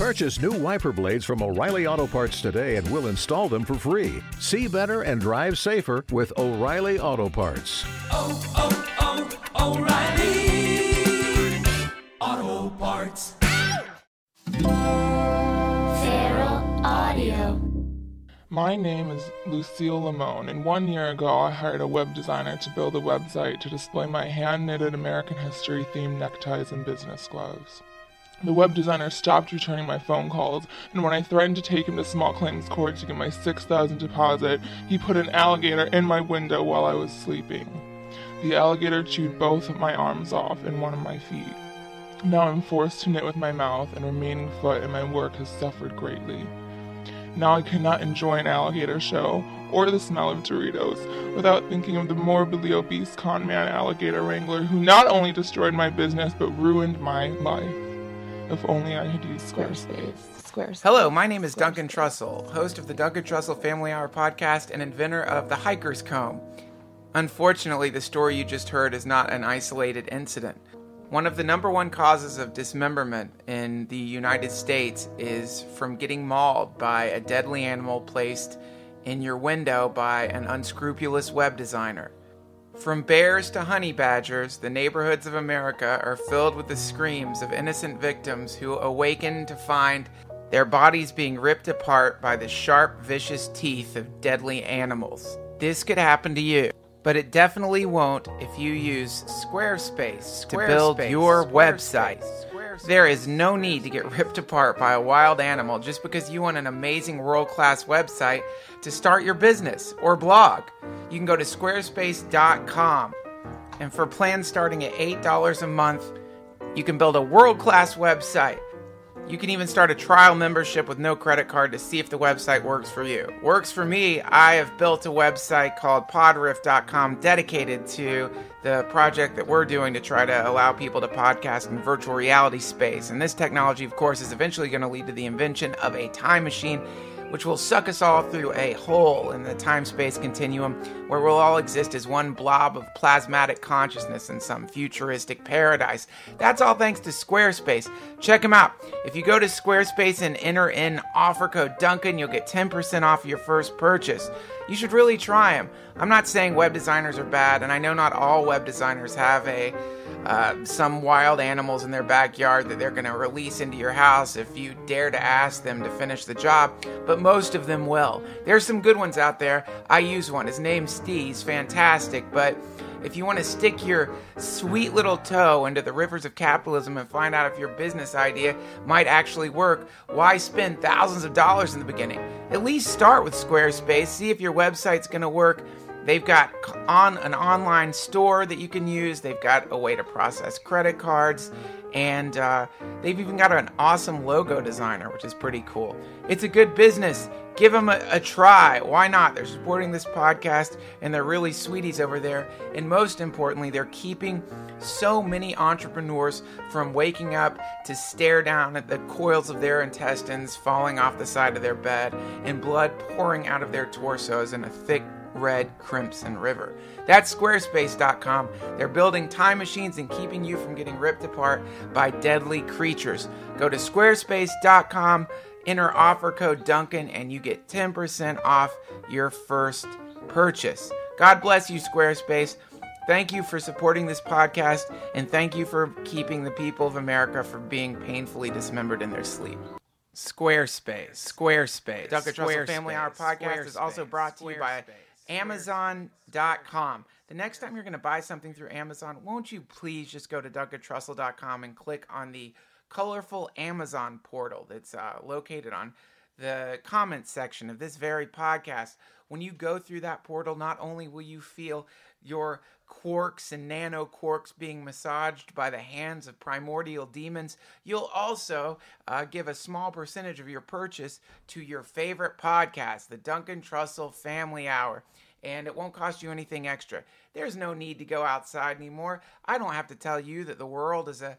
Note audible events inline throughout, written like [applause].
Purchase new wiper blades from O'Reilly Auto Parts today and we'll install them for free. See better and drive safer with O'Reilly Auto Parts. oh, oh, oh O'Reilly Auto Parts. Feral Audio. My name is Lucille Lamone, and one year ago I hired a web designer to build a website to display my hand knitted American history themed neckties and business gloves. The web designer stopped returning my phone calls, and when I threatened to take him to small claims court to get my 6000 deposit, he put an alligator in my window while I was sleeping. The alligator chewed both of my arms off and one of my feet. Now I'm forced to knit with my mouth and remaining foot, and my work has suffered greatly. Now I cannot enjoy an alligator show or the smell of Doritos without thinking of the morbidly obese conman alligator wrangler who not only destroyed my business but ruined my life. If only I had used Squarespace. Squarespace. Hello, my name is Duncan Trussell, host of the Duncan Trussell Family Hour podcast and inventor of the Hiker's Comb. Unfortunately, the story you just heard is not an isolated incident. One of the number one causes of dismemberment in the United States is from getting mauled by a deadly animal placed in your window by an unscrupulous web designer. From bears to honey badgers, the neighborhoods of America are filled with the screams of innocent victims who awaken to find their bodies being ripped apart by the sharp, vicious teeth of deadly animals. This could happen to you, but it definitely won't if you use Squarespace to build your website. There is no need to get ripped apart by a wild animal just because you want an amazing world class website to start your business or blog. You can go to squarespace.com, and for plans starting at $8 a month, you can build a world class website. You can even start a trial membership with no credit card to see if the website works for you. Works for me. I have built a website called podriff.com dedicated to the project that we're doing to try to allow people to podcast in virtual reality space. And this technology, of course, is eventually going to lead to the invention of a time machine which will suck us all through a hole in the time space continuum where we'll all exist as one blob of plasmatic consciousness in some futuristic paradise. That's all thanks to Squarespace. Check them out. If you go to Squarespace and enter in offer code Duncan, you'll get 10% off your first purchase. You should really try them. I'm not saying web designers are bad, and I know not all web designers have a uh, some wild animals in their backyard that they're going to release into your house if you dare to ask them to finish the job, but most of them will. There's some good ones out there. I use one. His name's Steve. He's fantastic, but if you want to stick your sweet little toe into the rivers of capitalism and find out if your business idea might actually work, why spend thousands of dollars in the beginning? At least start with Squarespace, see if your website's going to work They've got on an online store that you can use. They've got a way to process credit cards, and uh, they've even got an awesome logo designer, which is pretty cool. It's a good business. Give them a, a try. Why not? They're supporting this podcast, and they're really sweeties over there. And most importantly, they're keeping so many entrepreneurs from waking up to stare down at the coils of their intestines falling off the side of their bed and blood pouring out of their torsos in a thick red crimson river. That's squarespace.com. They're building time machines and keeping you from getting ripped apart by deadly creatures. Go to squarespace.com, enter offer code Duncan, and you get 10% off your first purchase. God bless you, Squarespace. Thank you for supporting this podcast, and thank you for keeping the people of America from being painfully dismembered in their sleep. Squarespace. Squarespace. Duncan Trussell Family Hour podcast is also brought to you by Amazon.com. The next time you're going to buy something through Amazon, won't you please just go to DuncanTrussell.com and click on the colorful Amazon portal that's uh, located on the comments section of this very podcast. When you go through that portal, not only will you feel your quarks and nano quarks being massaged by the hands of primordial demons, you'll also uh, give a small percentage of your purchase to your favorite podcast, the Duncan Trussell Family Hour. And it won't cost you anything extra. There's no need to go outside anymore. I don't have to tell you that the world is a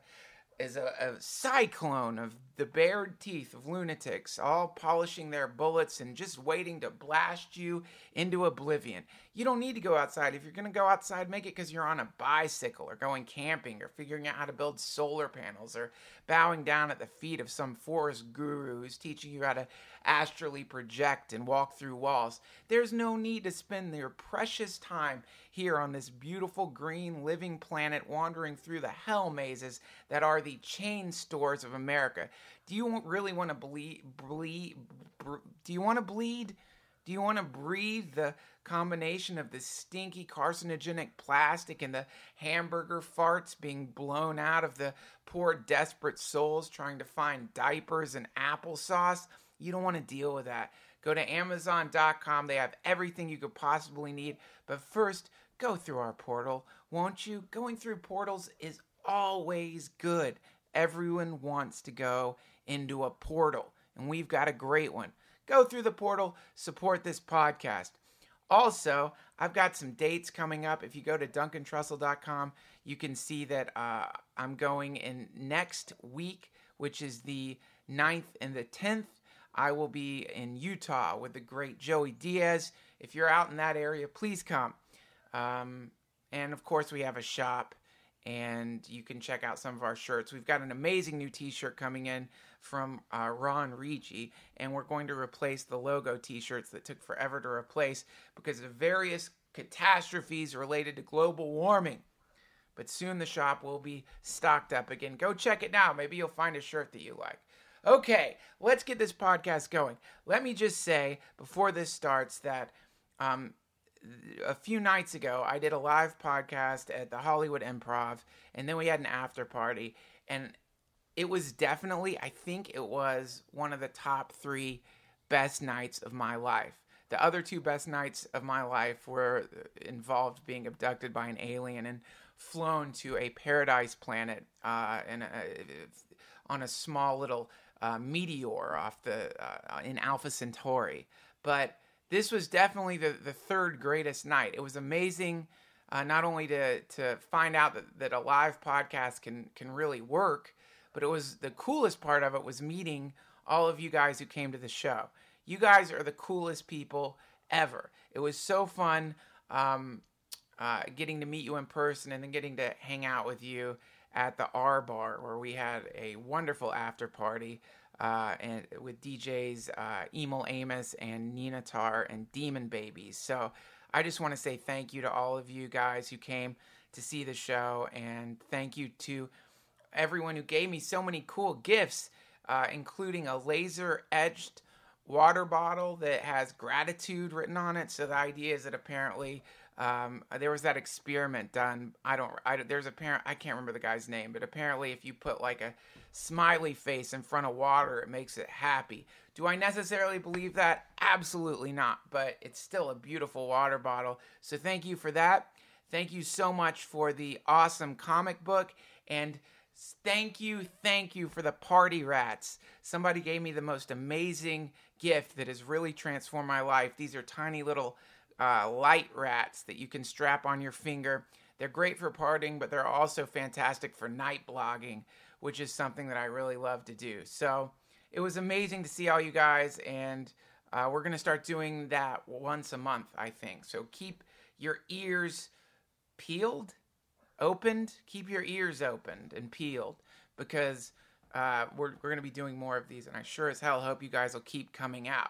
is a, a, cyclone of the bared teeth of lunatics, all polishing their bullets and just waiting to blast you into oblivion. You don't need to go outside. If you're going to go outside, make it because you're on a bicycle or going camping or figuring out how to build solar panels or bowing down at the feet of some forest guru who's teaching you how to astrally project and walk through walls. There's no need to spend your precious time here on this beautiful green living planet wandering through the hell mazes that are the chain stores of America. Do you really want to bleed, bleed, do you want to bleed? Do you want to breathe the combination of the stinky carcinogenic plastic and the hamburger farts being blown out of the poor desperate souls trying to find diapers and applesauce? You don't want to deal with that. Go to Amazon.com. They have everything you could possibly need. But first, go through our portal, won't you? Going through portals is always good. Everyone wants to go into a portal, and we've got a great one go through the portal, support this podcast. Also, I've got some dates coming up. If you go to duncantrussell.com, you can see that uh, I'm going in next week, which is the 9th and the 10th. I will be in Utah with the great Joey Diaz. If you're out in that area, please come. Um, and of course, we have a shop and you can check out some of our shirts. We've got an amazing new t shirt coming in from uh, Ron Ricci, and we're going to replace the logo t shirts that took forever to replace because of various catastrophes related to global warming. But soon the shop will be stocked up again. Go check it now. Maybe you'll find a shirt that you like. Okay, let's get this podcast going. Let me just say before this starts that um, a few nights ago, I did a live podcast at the Hollywood Improv, and then we had an after party, and it was definitely, I think it was one of the top three best nights of my life. The other two best nights of my life were involved being abducted by an alien and flown to a paradise planet uh, in a, on a small little uh, meteor off the uh, in Alpha Centauri. But this was definitely the, the third greatest night. It was amazing, uh, not only to to find out that, that a live podcast can can really work, but it was the coolest part of it was meeting all of you guys who came to the show. You guys are the coolest people ever. It was so fun um, uh, getting to meet you in person and then getting to hang out with you at the R Bar where we had a wonderful after party uh, and with DJs uh, Emil Amos and Nina Tar and Demon Babies. So I just want to say thank you to all of you guys who came to see the show, and thank you to everyone who gave me so many cool gifts, uh, including a laser etched water bottle that has gratitude written on it. So the idea is that apparently um, there was that experiment done. I don't. I, there's a parent. I can't remember the guy's name, but apparently, if you put like a smiley face in front of water, it makes it happy. Do I necessarily believe that? Absolutely not. But it's still a beautiful water bottle. So thank you for that. Thank you so much for the awesome comic book and. Thank you, thank you for the party rats. Somebody gave me the most amazing gift that has really transformed my life. These are tiny little uh, light rats that you can strap on your finger. They're great for partying, but they're also fantastic for night blogging, which is something that I really love to do. So it was amazing to see all you guys, and uh, we're going to start doing that once a month, I think. So keep your ears peeled, opened. Keep your ears opened and peeled because uh, we're, we're going to be doing more of these, and I sure as hell hope you guys will keep coming out.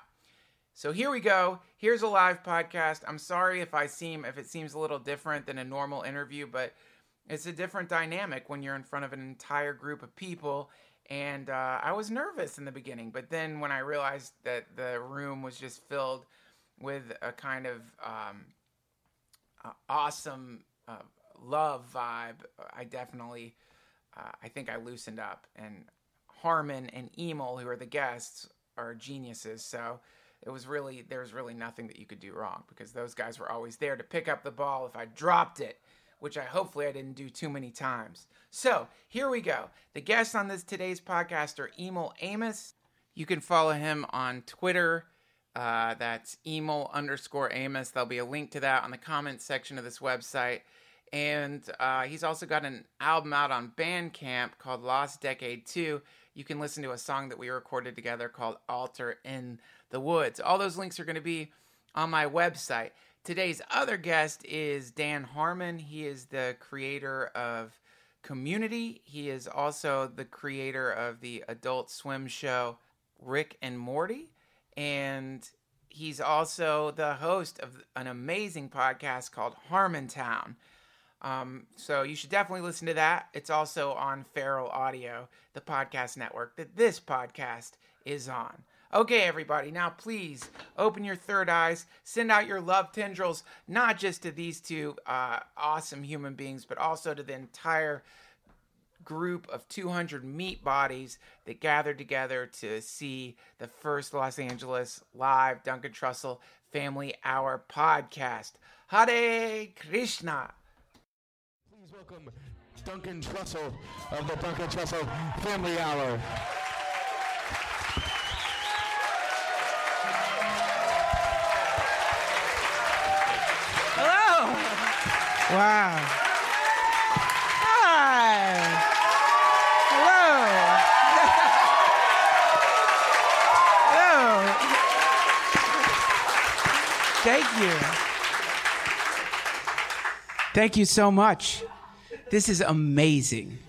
So here we go. Here's a live podcast. I'm sorry if I seem if it seems a little different than a normal interview, but it's a different dynamic when you're in front of an entire group of people. And uh, I was nervous in the beginning, but then when I realized that the room was just filled with a kind of um, uh, awesome uh, love vibe, I definitely, uh, I think I loosened up. And Harmon and Emil, who are the guests, are geniuses. So it was really there was really nothing that you could do wrong because those guys were always there to pick up the ball if I dropped it, which I hopefully I didn't do too many times. So here we go. The guests on this today's podcast are Emil Amos. You can follow him on Twitter. Uh, that's Emil underscore Amos. There'll be a link to that on the comments section of this website. And uh, he's also got an album out on Bandcamp called Lost Decade 2. You can listen to a song that we recorded together called Altar in the woods. All those links are going to be on my website. Today's other guest is Dan Harmon. He is the creator of Community. He is also the creator of the Adult Swim show Rick and Morty. And he's also the host of an amazing podcast called Harmontown. Um, so you should definitely listen to that. It's also on Feral Audio, the podcast network that this podcast is on. Okay, everybody, now please open your third eyes, send out your love tendrils, not just to these two uh, awesome human beings, but also to the entire group of 200 meat bodies that gathered together to see the first Los Angeles live Duncan Trussell Family Hour podcast. Hare Krishna. Please welcome Duncan Trussell of the Duncan Trussell Family Hour. Hello. Wow. Hi. Hello. Hello. Thank you. Thank you so much. This is amazing.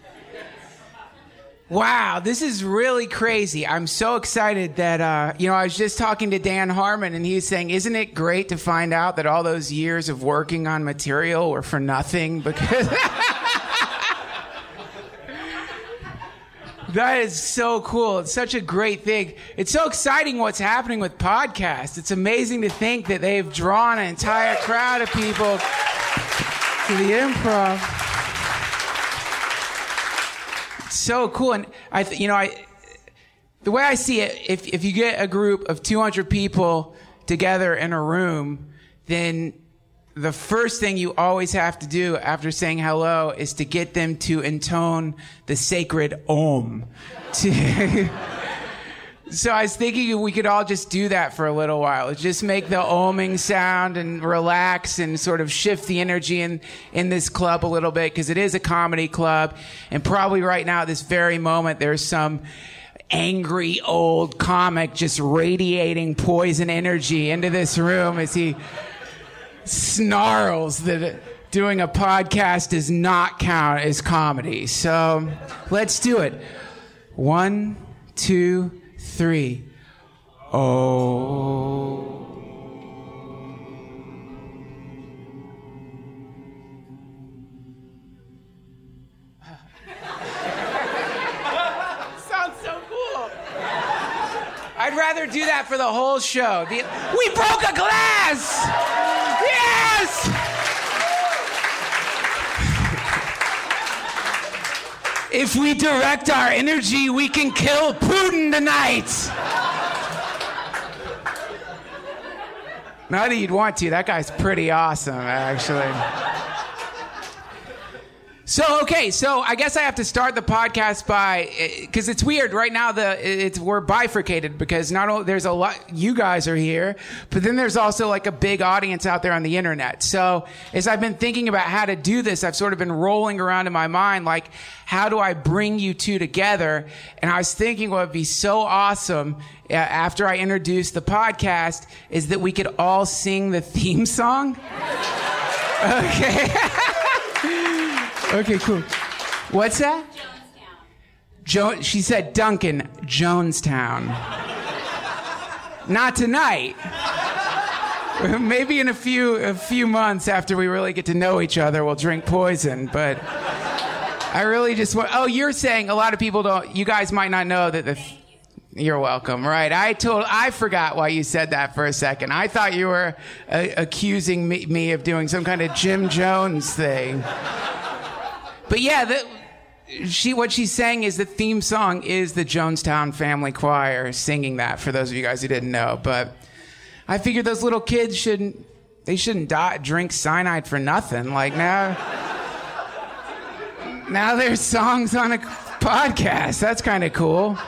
Wow, this is really crazy. I'm so excited that, uh, you know, I was just talking to Dan Harmon and he was saying, isn't it great to find out that all those years of working on material were for nothing? Because [laughs] that is so cool. It's such a great thing. It's so exciting what's happening with podcasts. It's amazing to think that they've drawn an entire crowd of people to the improv so cool. And I, th- you know, I, the way I see it, if, if you get a group of 200 people together in a room, then the first thing you always have to do after saying hello is to get them to intone the sacred om. [laughs] To so I was thinking we could all just do that for a little while. Just make the oming sound and relax and sort of shift the energy in, in this club a little bit because it is a comedy club. And probably right now at this very moment, there's some angry old comic just radiating poison energy into this room as he snarls that doing a podcast does not count as comedy. So let's do it. One, two, three. Oh. [laughs] Sounds so cool. I'd rather do that for the whole show. The- we broke a glass! If we direct our energy, we can kill Putin tonight. Not that you'd want to. That guy's pretty awesome, actually. So okay, so I guess I have to start the podcast by because it's weird right now. The it's we're bifurcated because not only there's a lot you guys are here, but then there's also like a big audience out there on the internet. So as I've been thinking about how to do this, I've sort of been rolling around in my mind like how do I bring you two together? And I was thinking what would be so awesome uh, after I introduce the podcast is that we could all sing the theme song. [laughs] Okay. [laughs] Okay, cool. What's that? Jo- she said Duncan, Jonestown. Not tonight. [laughs] Maybe in a few a few months after we really get to know each other, we'll drink poison. But I really just want. Oh, you're saying a lot of people don't. You guys might not know that the. You're welcome. Right. I told. I forgot why you said that for a second. I thought you were uh, accusing me, me of doing some kind of Jim Jones thing. But yeah, the, she what she's saying is the theme song is the Jonestown Family Choir singing that. For those of you guys who didn't know, but I figured those little kids shouldn't they shouldn't die, drink cyanide for nothing. Like now, now there's songs on a podcast. That's kind of cool.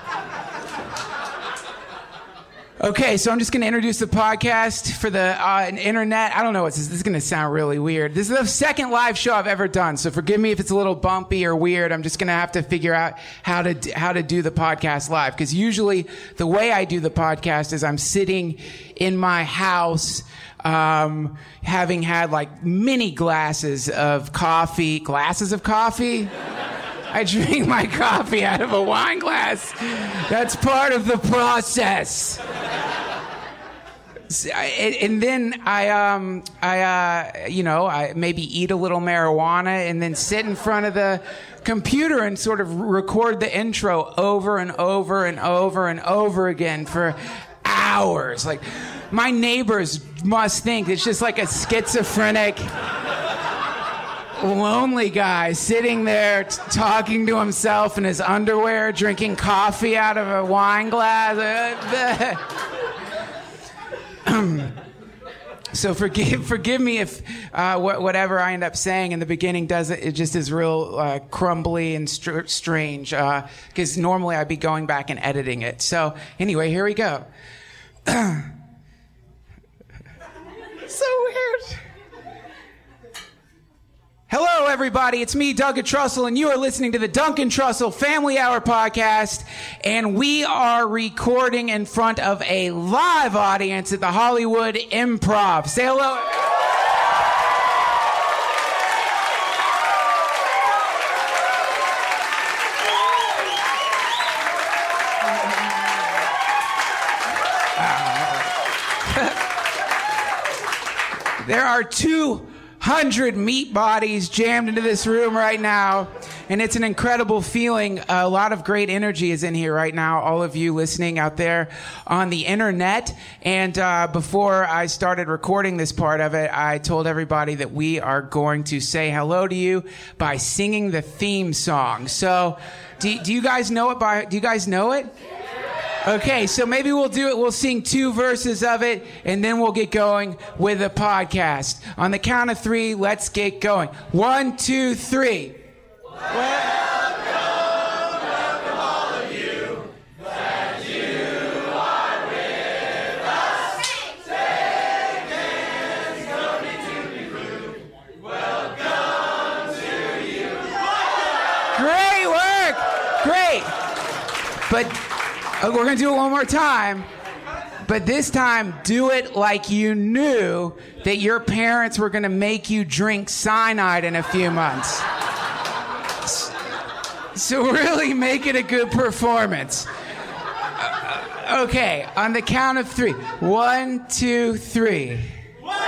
Okay, so I'm just going to introduce the podcast for the uh, internet. I don't know what this is. This is going to sound really weird. This is the second live show I've ever done, so forgive me if it's a little bumpy or weird. I'm just going to have to figure out how to how to do the podcast live because usually the way I do the podcast is I'm sitting in my house. Um, having had like many glasses of coffee, glasses of coffee. I drink my coffee out of a wine glass. That's part of the process. And then I, um, I, uh, you know, I maybe eat a little marijuana and then sit in front of the computer and sort of record the intro over and over and over and over again for hours. Like, my neighbors must think it's just like a schizophrenic lonely guy sitting there t- talking to himself in his underwear, drinking coffee out of a wine glass. [clears throat] so forgive forgive me if uh, wh- whatever I end up saying in the beginning does it, just is real uh, crumbly and str- strange because normally I'd be going back and editing it. So anyway, here we go. [clears throat] so weird. Hello, everybody. It's me, Duncan Trussell, and you are listening to the Duncan Trussell Family Hour podcast. And we are recording in front of a live audience at the Hollywood Improv. Say hello. [laughs] There are 200 meat bodies jammed into this room right now, and it's an incredible feeling. A lot of great energy is in here right now, all of you listening out there on the internet. And uh, before I started recording this part of it, I told everybody that we are going to say hello to you by singing the theme song. So, do, do you guys know it by, do you guys know it? Okay, so maybe we'll do it. We'll sing two verses of it, and then we'll get going with the podcast. On the count of three, let's get going. One, two, three. Great work! Great! But we're going to do it one more time. But this time, do it like you knew that your parents were going to make you drink cyanide in a few months. So, really make it a good performance. Uh, okay, on the count of three. One, two, three. Welcome,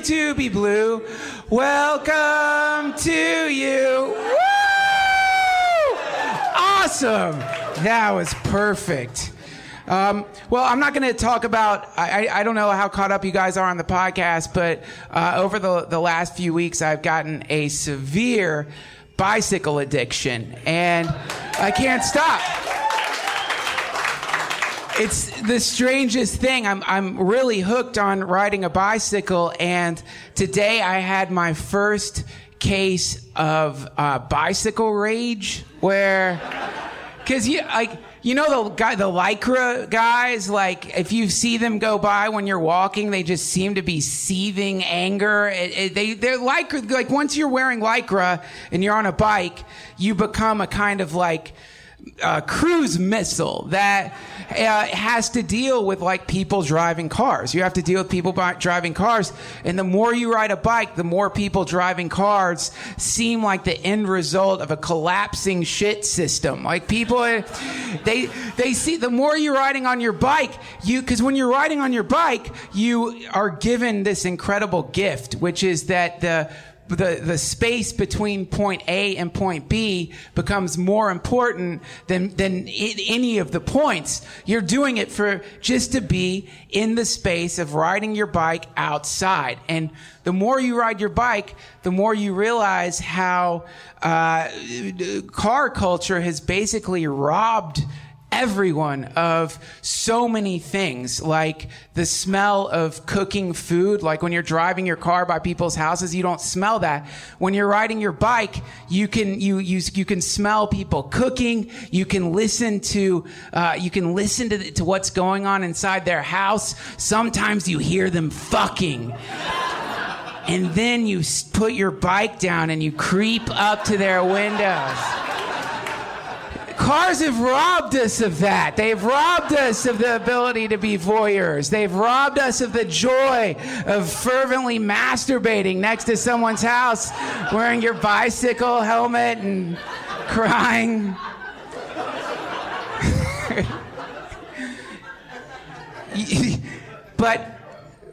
to be blue. Welcome to you. Woo! Awesome. That was perfect. Um, well, I'm not going to talk about. I I don't know how caught up you guys are on the podcast, but uh, over the the last few weeks, I've gotten a severe bicycle addiction, and I can't stop it's the strangest thing. I'm I'm really hooked on riding a bicycle, and today I had my first case of uh, bicycle rage, where because you like you know the guy the lycra guys like if you see them go by when you're walking they just seem to be seething anger it, it- they they're lycra like once you're wearing lycra and you're on a bike you become a kind of like uh, cruise missile that uh, has to deal with like people driving cars. You have to deal with people bi- driving cars, and the more you ride a bike, the more people driving cars seem like the end result of a collapsing shit system. Like people, they they see the more you're riding on your bike, you because when you're riding on your bike, you are given this incredible gift, which is that the the, the space between point A and point B becomes more important than, than any of the points. You're doing it for just to be in the space of riding your bike outside. And the more you ride your bike, the more you realize how uh, car culture has basically robbed everyone of so many things, like the smell of cooking food. Like when you're driving your car by people's houses, you don't smell that. When you're riding your bike, you can you you you can smell people cooking. You can listen to uh, you can listen to to what's going on inside their house. Sometimes you hear them fucking. And then you put your bike down and you creep up to their windows. Cars have robbed us of that. They've robbed us of the ability to be voyeurs. They've robbed us of the joy of fervently masturbating next to someone's house, wearing your bicycle helmet and crying. [laughs] but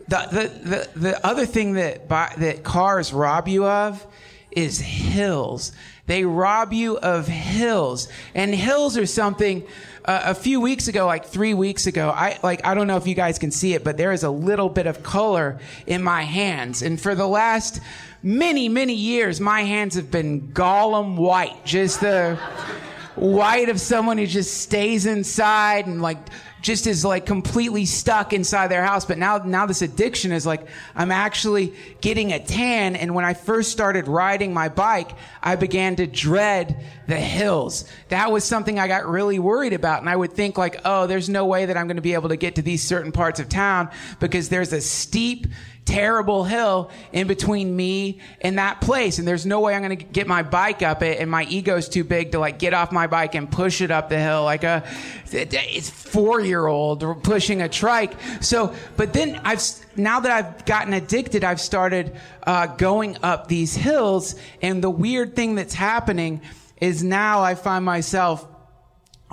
the, the, the, the other thing that, that cars rob you of is hills. They rob you of hills. And hills are something uh, a few weeks ago, like three weeks ago, I like I don't know if you guys can see it, but there is a little bit of color in my hands. And for the last many, many years, my hands have been Gollum white. Just the [laughs] white of someone who just stays inside and like just is like completely stuck inside their house. But now, now this addiction is like, I'm actually getting a tan. And when I first started riding my bike, I began to dread the hills. That was something I got really worried about. And I would think like, oh, there's no way that I'm going to be able to get to these certain parts of town because there's a steep, terrible hill in between me and that place. And there's no way I'm going to get my bike up it. And my ego's too big to like get off my bike and push it up the hill like a, it's four year old pushing a trike. So, but then I've, now that I've gotten addicted, I've started uh, going up these hills. And the weird thing that's happening is now I find myself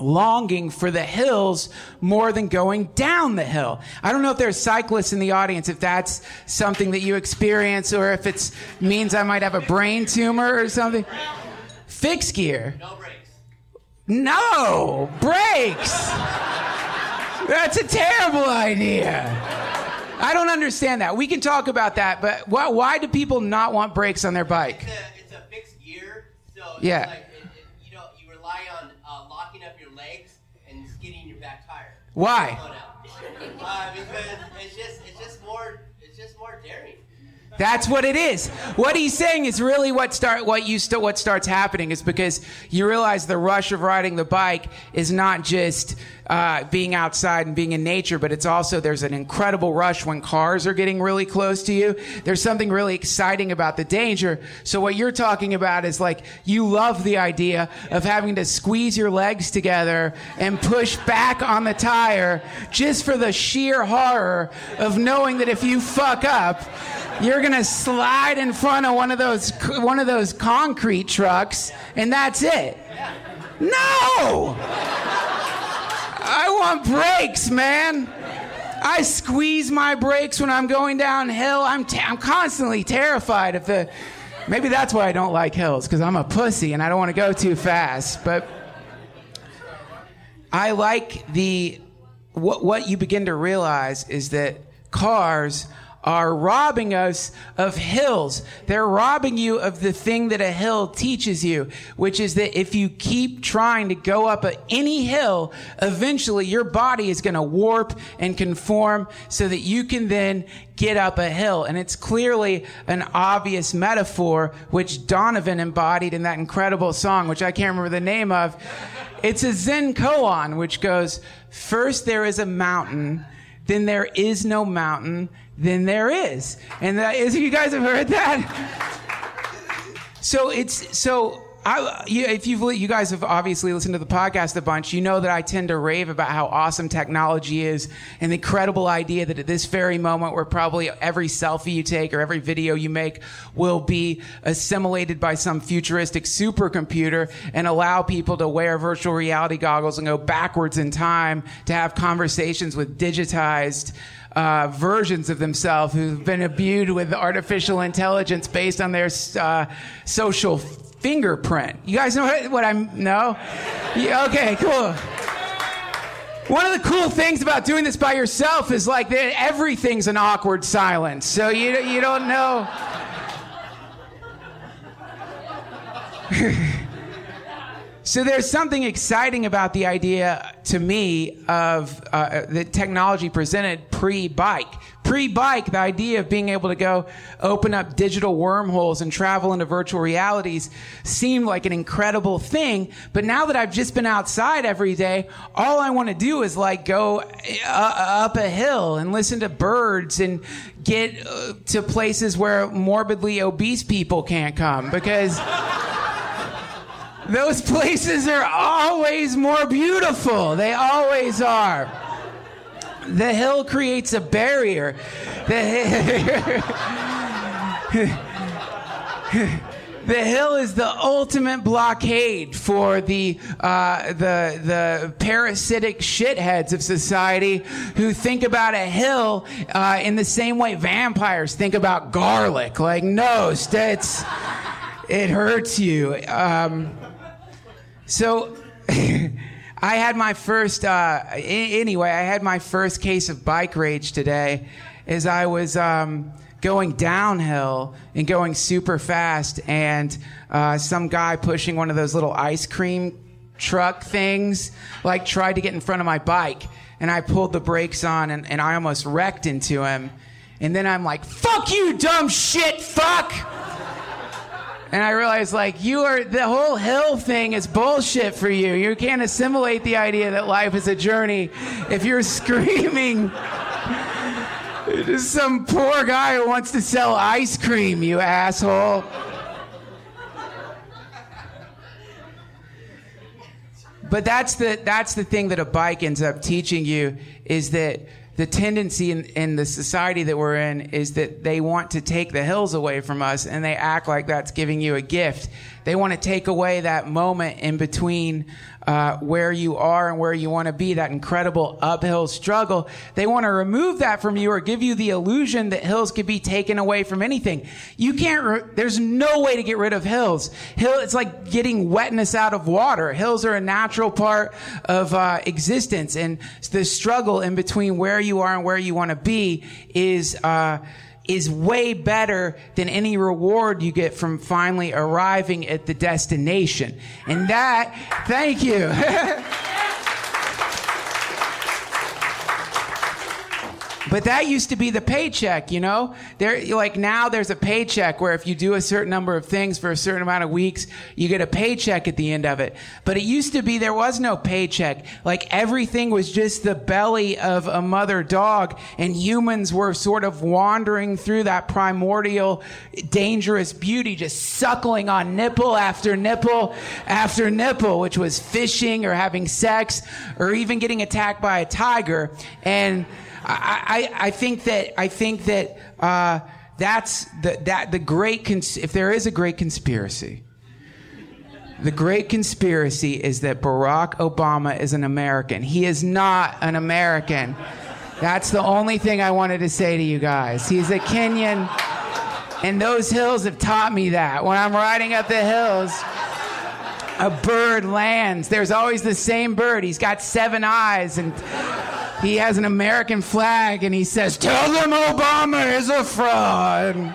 longing for the hills more than going down the hill. I don't know if there's cyclists in the audience, if that's something that you experience or if it means I might have a brain tumor or something. Fixed gear. No brakes. No brakes. That's a terrible idea. I don't understand that. We can talk about that, but why, why do people not want brakes on their bike? It's a, it's a fixed gear, so it's Yeah. like Why? Uh, because it's just it's just more it's just more daring. That's what it is. What he's saying is really what start what you st- what starts happening is because you realize the rush of riding the bike is not just uh, being outside and being in nature, but it's also there's an incredible rush when cars are getting really close to you. There's something really exciting about the danger. So what you're talking about is like you love the idea of having to squeeze your legs together and push back on the tire just for the sheer horror of knowing that if you fuck up, you're gonna slide in front of one of those one of those concrete trucks, and that's it. No, I want brakes, man. I squeeze my brakes when I'm going downhill. I'm t- I'm constantly terrified of the. Maybe that's why I don't like hills because I'm a pussy and I don't want to go too fast. But I like the what what you begin to realize is that cars are robbing us of hills. They're robbing you of the thing that a hill teaches you, which is that if you keep trying to go up any hill, eventually your body is going to warp and conform so that you can then get up a hill. And it's clearly an obvious metaphor, which Donovan embodied in that incredible song, which I can't remember the name of. It's a Zen koan, which goes, first there is a mountain, then there is no mountain, then there is. And that is, you guys have heard that? So it's, so I, you, if you've, you guys have obviously listened to the podcast a bunch, you know that I tend to rave about how awesome technology is and the incredible idea that at this very moment where probably every selfie you take or every video you make will be assimilated by some futuristic supercomputer and allow people to wear virtual reality goggles and go backwards in time to have conversations with digitized uh, versions of themselves who've been imbued with artificial intelligence based on their uh, social fingerprint. You guys know what, I'm? No? Yeah, okay, cool. One of the cool things about doing this by yourself is like everything's an awkward silence. So you, you don't know. [laughs] so there's something exciting about the idea to me of uh, the technology presented pre-bike. Pre-bike, the idea of being able to go open up digital wormholes and travel into virtual realities seemed like an incredible thing. But now that I've just been outside every day, all I want to do is like go uh, up a hill and listen to birds and get uh, to places where morbidly obese people can't come because those places are always more beautiful. They always are. The hill creates a barrier. The, [laughs] the hill is the ultimate blockade for the uh, the the parasitic shitheads of society who think about a hill uh, in the same way vampires think about garlic. Like, no, it's it hurts you. Um, so. [laughs] I had my first, uh, anyway, I had my first case of bike rage today as I was um, going downhill and going super fast, and uh, some guy pushing one of those little ice cream truck things, like tried to get in front of my bike, and I pulled the brakes on, and, and I almost wrecked into him. And then I'm like, fuck you, dumb shit, fuck! And I realized, like, you are, the whole hill thing is bullshit for you. You can't assimilate the idea that life is a journey if you're [laughs] screaming. Just some poor guy who wants to sell ice cream, you asshole. But that's the, that's the thing that a bike ends up teaching you is that the tendency in, in, the society that we're in is that they want to take the hills away from us and they act like that's giving you a gift. They want to take away that moment in between uh, where you are and where you want to be, that incredible uphill struggle. They want to remove that from you or give you the illusion that hills could be taken away from anything. You can't, re- there's no way to get rid of hills. Hill, it's like getting wetness out of water. Hills are a natural part of uh, existence and the struggle in between where you are and where you want to be is, uh, is way better than any reward you get from finally arriving at the destination. And that, thank you. [laughs] But that used to be the paycheck, you know? There, like now there's a paycheck where if you do a certain number of things for a certain amount of weeks, you get a paycheck at the end of it. But it used to be there was no paycheck. Like everything was just the belly of a mother dog and humans were sort of wandering through that primordial, dangerous beauty, just suckling on nipple after nipple after nipple, which was fishing or having sex or even getting attacked by a tiger. And, I, I, I think that I think that uh, that's the that the great cons- if there is a great conspiracy, the great conspiracy is that Barack Obama is an American. He is not an American. That's the only thing I wanted to say to you guys. He's a Kenyan, and those hills have taught me that. When I'm riding up the hills, a bird lands. There's always the same bird. He's got seven eyes and he has an American flag and he says, Tell them Obama is a fraud.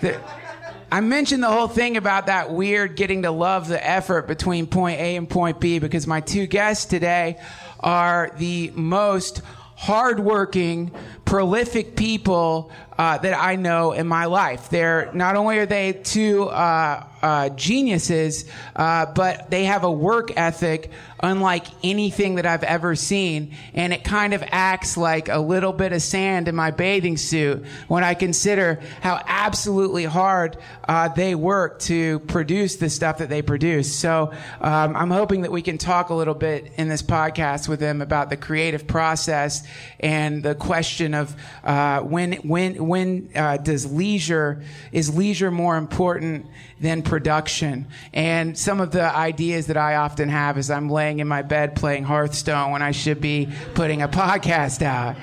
The, I mentioned the whole thing about that weird getting to love the effort between point A and point B because my two guests today are the most hardworking, prolific people uh, that I know in my life. They're not only are they two uh, uh, geniuses, uh, but they have a work ethic unlike anything that I've ever seen, and it kind of acts like a little bit of sand in my bathing suit when I consider how absolutely hard uh, they work to produce the stuff that they produce. So um, I'm hoping that we can talk a little bit in this podcast with them about the creative process and the question of uh, when when when uh, does leisure is leisure more important than production? And some of the ideas that I often have is I'm laying in my bed playing Hearthstone when I should be putting a podcast out.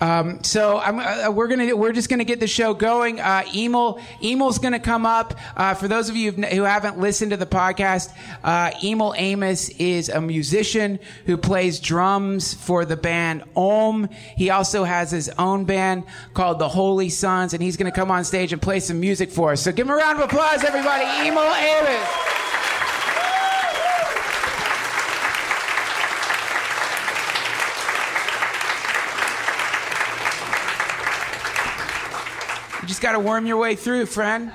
Um, so I'm, uh, we're gonna we're just gonna get the show going. Uh, Emil Emil's gonna come up. Uh, for those of you who haven't listened to the podcast, uh, Emil Amos is a musician who plays drums for the band Om. He also has his own band called the Holy Sons, and he's gonna come on stage and play some music for us. So give him a round of applause, everybody. Emil Amos. You just got to worm your way through, friend.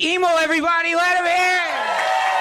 Emo, everybody, let him hear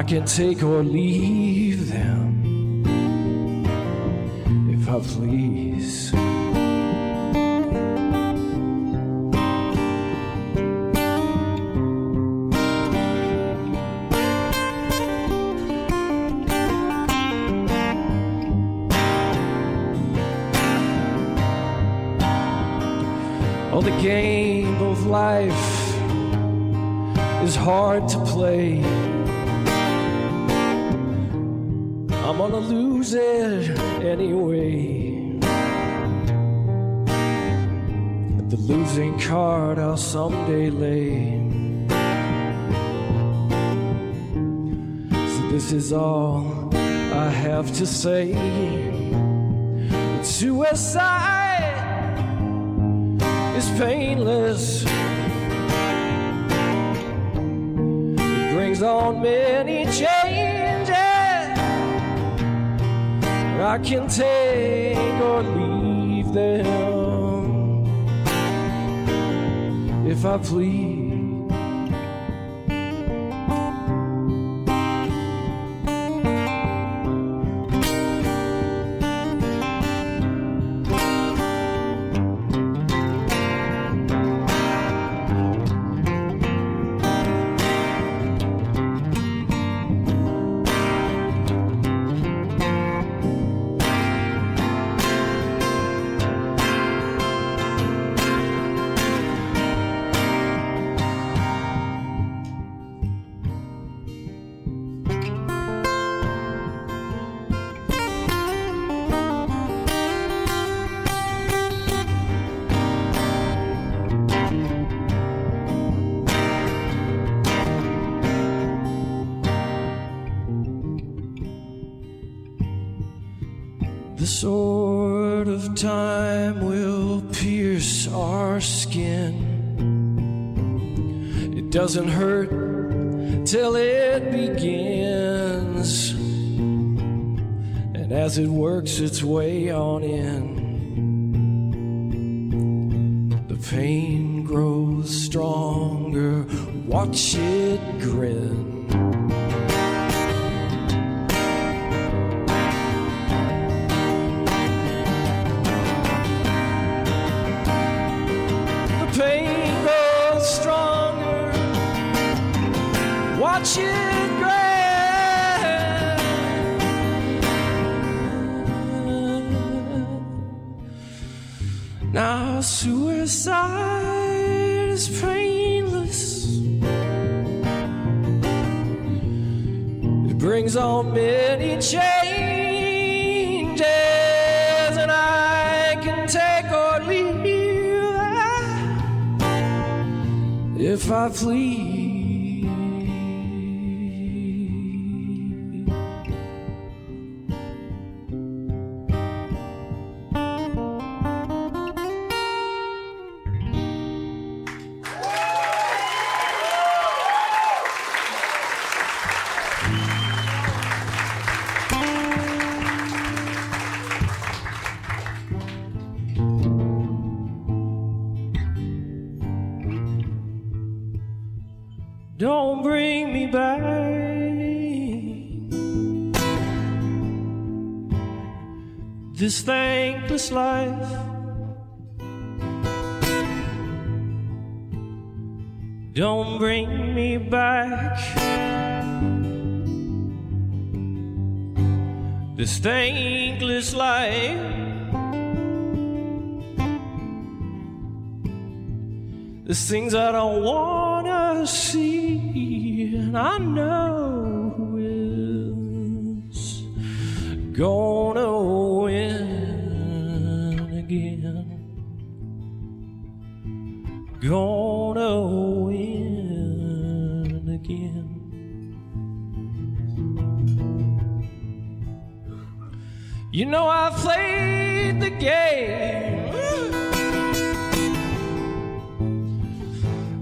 I can take or leave them if I please. Someday lay. So this is all I have to say. Suicide is painless. It brings on many changes. I can take or leave them if I please. Doesn't hurt till it begins. And as it works its way on in, the pain grows stronger. Watch it grin. Now suicide is painless. It brings on many changes, and I can take or leave that if I please. Life. Don't bring me back. This thankless life. There's things I don't wanna see, and I know is gonna Gonna win again. You know I played the game.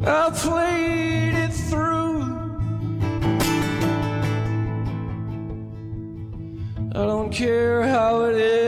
I played it through. I don't care how it ends.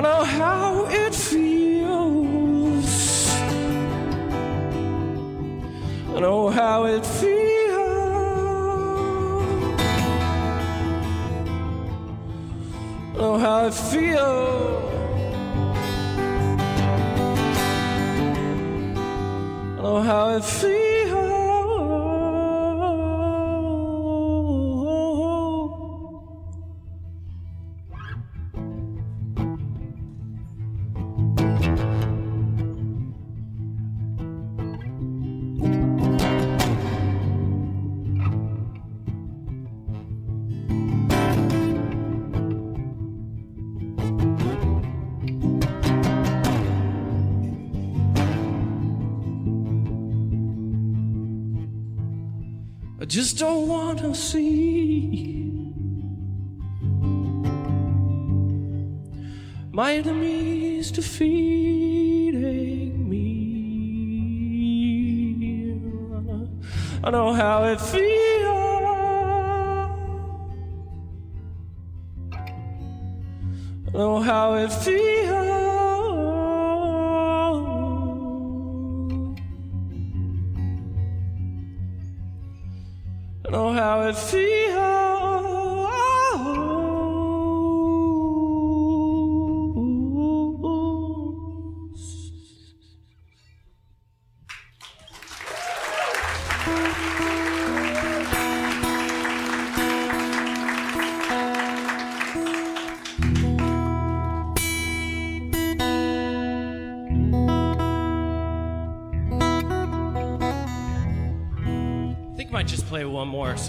I know how it feels. I know how it feels. I know how it feels. I know how it feels. Just don't want to see my enemies defeating me. I know how it feels. I know how it feels. I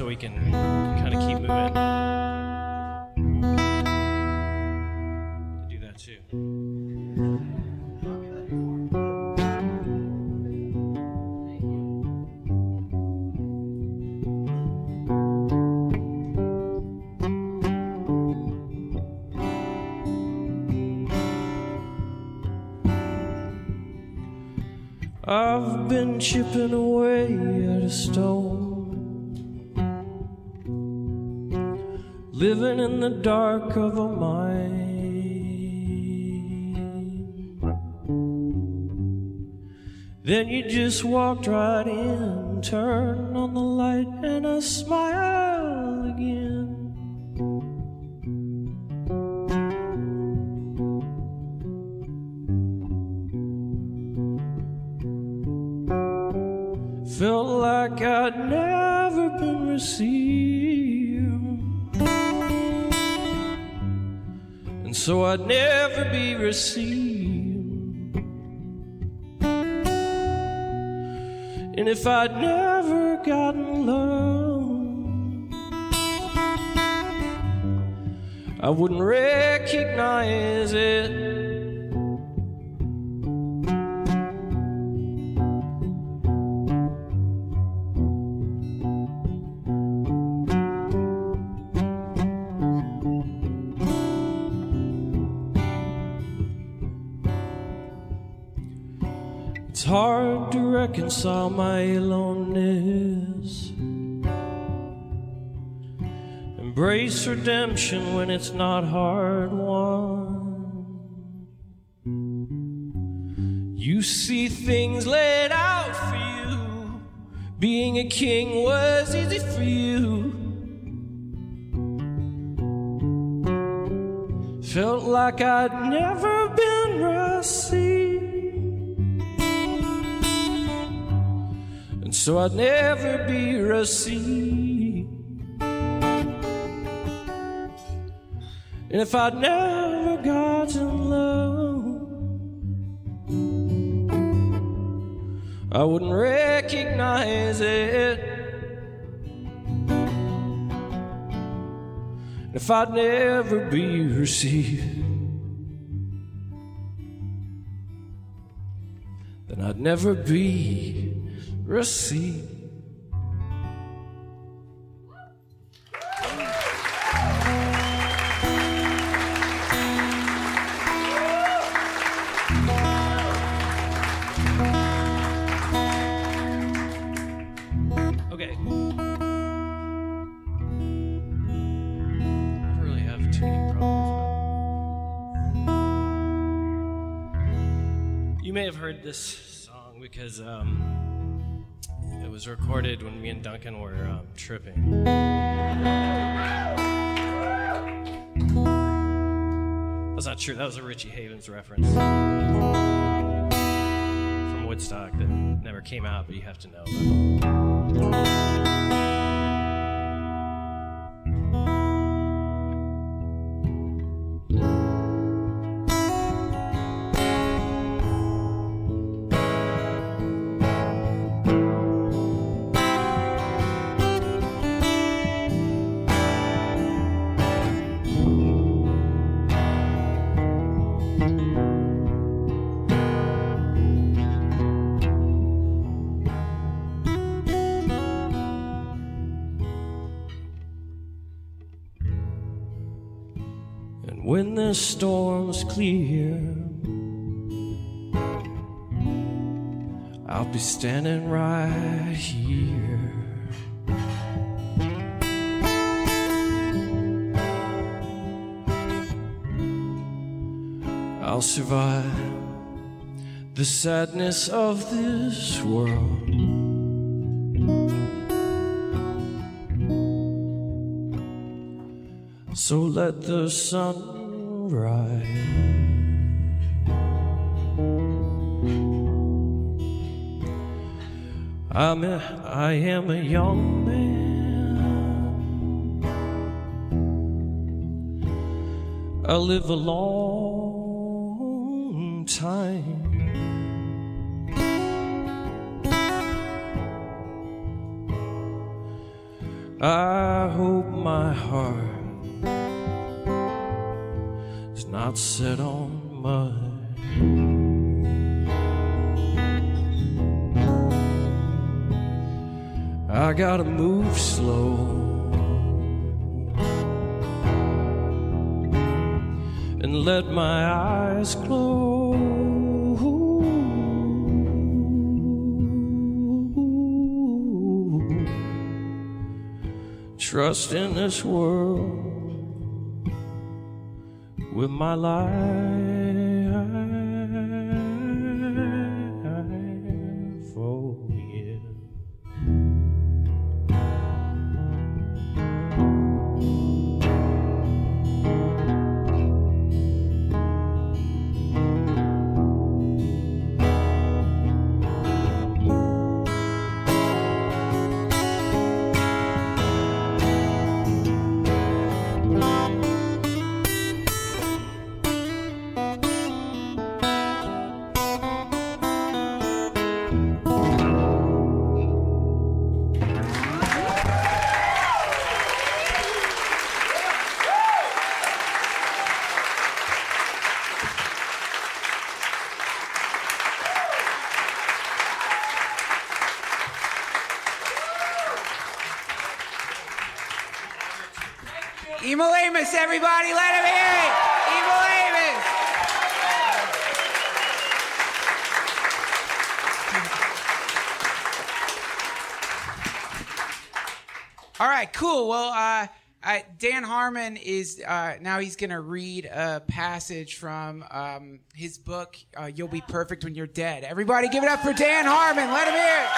so we can kind of keep moving. Do that too. I've been chipping away at a stone, in the dark of a mine. Then you just walked right in, turned on the light, and I smile received. And if I'd never gotten love, I wouldn't recognize it. Reconcile my loneliness. Embrace redemption when it's not hard won. You see things laid out for you. Being a king was easy for you. Felt like I'd never been received. So I'd never be received. And if I'd never gotten love, I wouldn't recognize it. And if I'd never be received, then I'd never be received. Okay. I really have tuning problems. You may have heard this song because um, it was recorded when me and Duncan were um, tripping. That's not true. That was a Richie Havens reference from Woodstock that never came out, but you have to know. About. The storm's clear, I'll be standing right here. I'll survive the sadness of this world. So let the sun rise. I'm a, I am a young man. I live a long time. I hope my heart not set on mud. I gotta move slow. And let my eyes close. Trust in this world with my life. Harmon is uh, now he's going to read a passage from um, his book, uh, You'll Be Perfect When You're Dead. Everybody give it up for Dan Harmon. Let him hear it.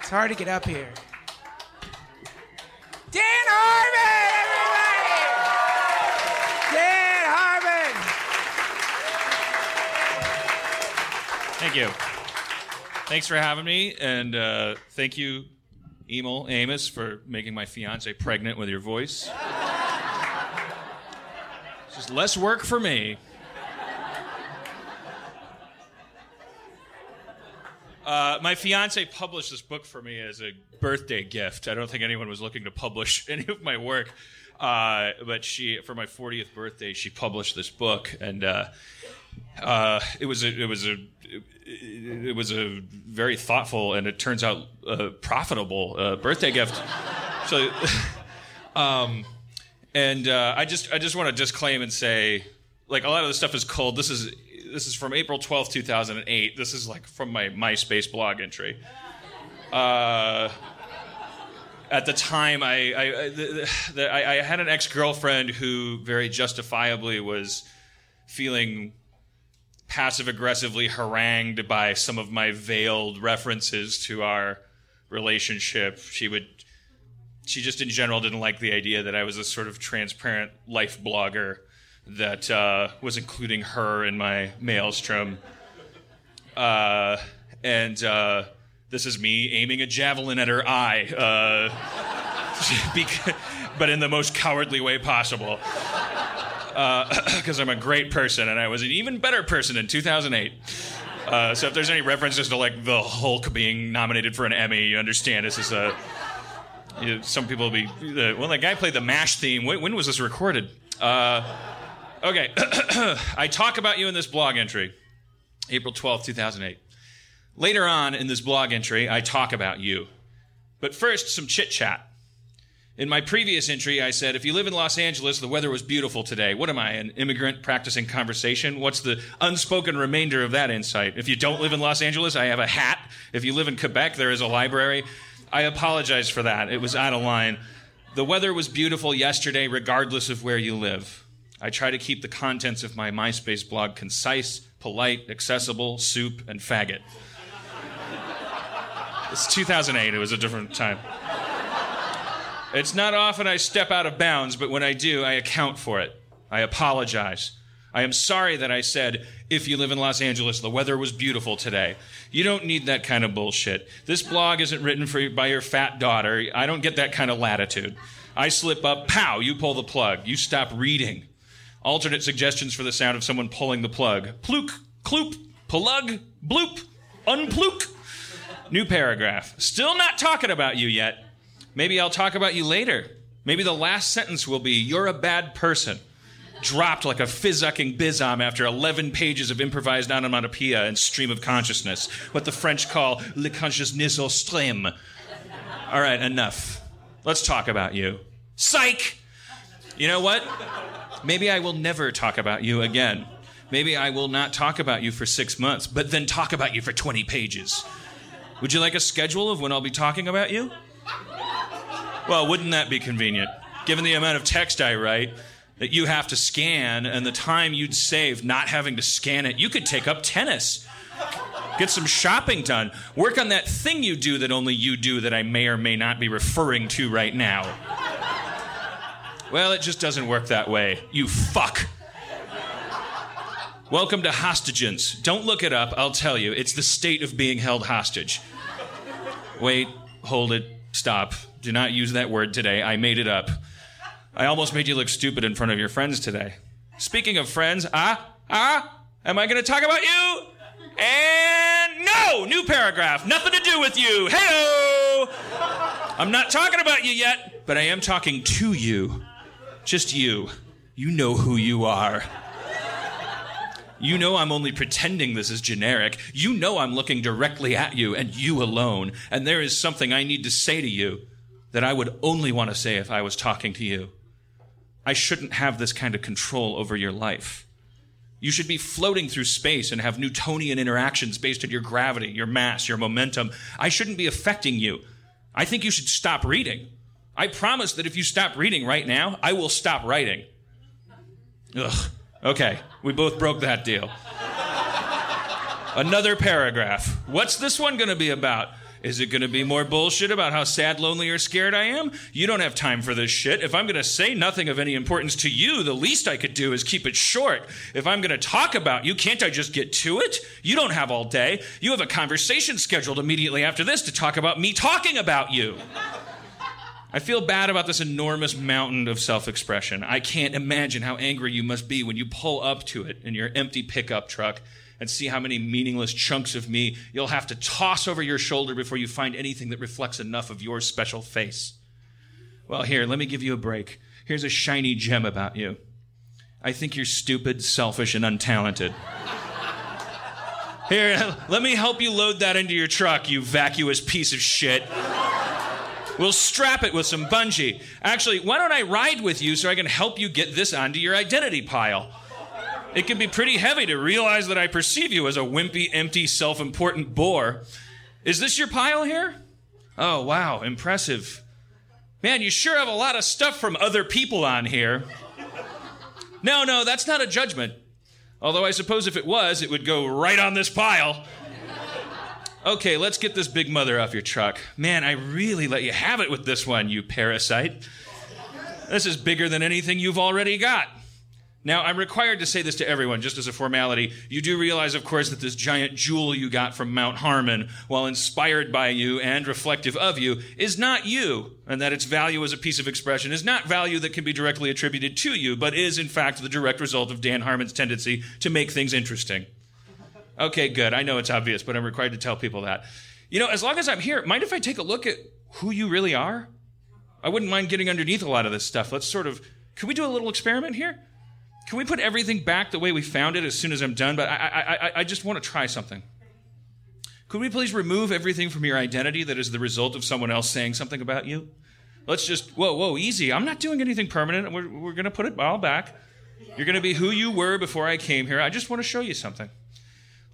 It's hard to get up here. Dan Harmon, Thank you. Thanks for having me, and uh, thank you, Emil Amos, for making my fiance pregnant with your voice. It's just less work for me. Uh, my fiance published this book for me as a birthday gift. I don't think anyone was looking to publish [laughs] any of my work, uh, but she, for my 40th birthday, she published this book, and uh, uh, it was a, it was a, it, was a very thoughtful and it turns out uh, profitable uh, birthday gift. So, [laughs] um, and uh, I just I just want to disclaim and say, like a lot of this stuff is cold. This is this is from April twelfth, two thousand and eight. This is like from my MySpace blog entry. Uh, at the time, I I, the, the, I I had an ex girlfriend who very justifiably was feeling passive aggressively harangued by some of my veiled references to our relationship. She would she just in general didn't like the idea that I was a sort of transparent life blogger that uh, was including her in my maelstrom. Uh, and uh, this is me aiming a javelin at her eye, uh, [laughs] bec- but in the most cowardly way possible. [clears throat] Because I'm a great person, and I was an even better person in 2008. Uh, so if there's any references to like the Hulk being nominated for an Emmy, you understand this is a. You know, some people will be. Uh, well, the guy played the Mash theme. When, when was this recorded? Uh, okay, [clears throat] I talk about you in this blog entry, April 12th, 2008. Later on in this blog entry, I talk about you. But first, some chit chat. In my previous entry, I said, if you live in Los Angeles, the weather was beautiful today. What am I, an immigrant practicing conversation? What's the unspoken remainder of that insight? If you don't live in Los Angeles, I have a hat. If you live in Quebec, there is a library. I apologize for that. It was out of line. The weather was beautiful yesterday, regardless of where you live. I try to keep the contents of my MySpace blog concise, polite, accessible, soup, and faggot. It's 2008. It was a different time. It's not often I step out of bounds, but when I do, I account for it. I apologize. I am sorry that I said, if you live in Los Angeles, the weather was beautiful today. You don't need that kind of bullshit. This blog isn't written for by your fat daughter. I don't get that kind of latitude. I slip up, pow, you pull the plug. You stop reading. Alternate suggestions for the sound of someone pulling the plug. Pluk, kloop, plug, bloop, unpluk. New paragraph. Still not talking about you yet. Maybe I'll talk about you later. Maybe the last sentence will be, You're a bad person. Dropped like a fizzucking bizom after 11 pages of improvised onomatopoeia and stream of consciousness. What the French call le consciousness au stream. All right, enough. Let's talk about you. Psych! You know what? Maybe I will never talk about you again. Maybe I will not talk about you for six months, but then talk about you for 20 pages. Would you like a schedule of when I'll be talking about you? Well, wouldn't that be convenient? Given the amount of text I write that you have to scan and the time you'd save not having to scan it, you could take up tennis. Get some shopping done. Work on that thing you do that only you do that I may or may not be referring to right now. Well, it just doesn't work that way. You fuck. Welcome to hostages. Don't look it up, I'll tell you. It's the state of being held hostage. Wait, hold it, stop. Do not use that word today. I made it up. I almost made you look stupid in front of your friends today. Speaking of friends, ah, ah, am I going to talk about you? And no, new paragraph. Nothing to do with you. Heyo! I'm not talking about you yet, but I am talking to you. Just you. You know who you are. You know I'm only pretending this is generic. You know I'm looking directly at you and you alone. And there is something I need to say to you that I would only want to say if I was talking to you. I shouldn't have this kind of control over your life. You should be floating through space and have Newtonian interactions based on your gravity, your mass, your momentum. I shouldn't be affecting you. I think you should stop reading. I promise that if you stop reading right now, I will stop writing. Ugh. Okay, we both broke that deal. Another paragraph. What's this one going to be about? Is it going to be more bullshit about how sad, lonely, or scared I am? You don't have time for this shit. If I'm going to say nothing of any importance to you, the least I could do is keep it short. If I'm going to talk about you, can't I just get to it? You don't have all day. You have a conversation scheduled immediately after this to talk about me talking about you. I feel bad about this enormous mountain of self expression. I can't imagine how angry you must be when you pull up to it in your empty pickup truck and see how many meaningless chunks of me you'll have to toss over your shoulder before you find anything that reflects enough of your special face. Well, here, let me give you a break. Here's a shiny gem about you. I think you're stupid, selfish, and untalented. Here, let me help you load that into your truck, you vacuous piece of shit. We'll strap it with some bungee. Actually, why don't I ride with you so I can help you get this onto your identity pile? It can be pretty heavy to realize that I perceive you as a wimpy, empty, self important bore. Is this your pile here? Oh, wow, impressive. Man, you sure have a lot of stuff from other people on here. No, no, that's not a judgment. Although I suppose if it was, it would go right on this pile. Okay, let's get this big mother off your truck. Man, I really let you have it with this one, you parasite. This is bigger than anything you've already got. Now, I'm required to say this to everyone, just as a formality. You do realize, of course, that this giant jewel you got from Mount Harmon, while inspired by you and reflective of you, is not you, and that its value as a piece of expression is not value that can be directly attributed to you, but is, in fact, the direct result of Dan Harmon's tendency to make things interesting. Okay, good. I know it's obvious, but I'm required to tell people that. You know, as long as I'm here, mind if I take a look at who you really are? I wouldn't mind getting underneath a lot of this stuff. Let's sort of, can we do a little experiment here? Can we put everything back the way we found it as soon as I'm done? But I, I, I, just want to try something. Could we please remove everything from your identity that is the result of someone else saying something about you? Let's just, whoa, whoa, easy. I'm not doing anything permanent. We're, we're going to put it all back. You're going to be who you were before I came here. I just want to show you something.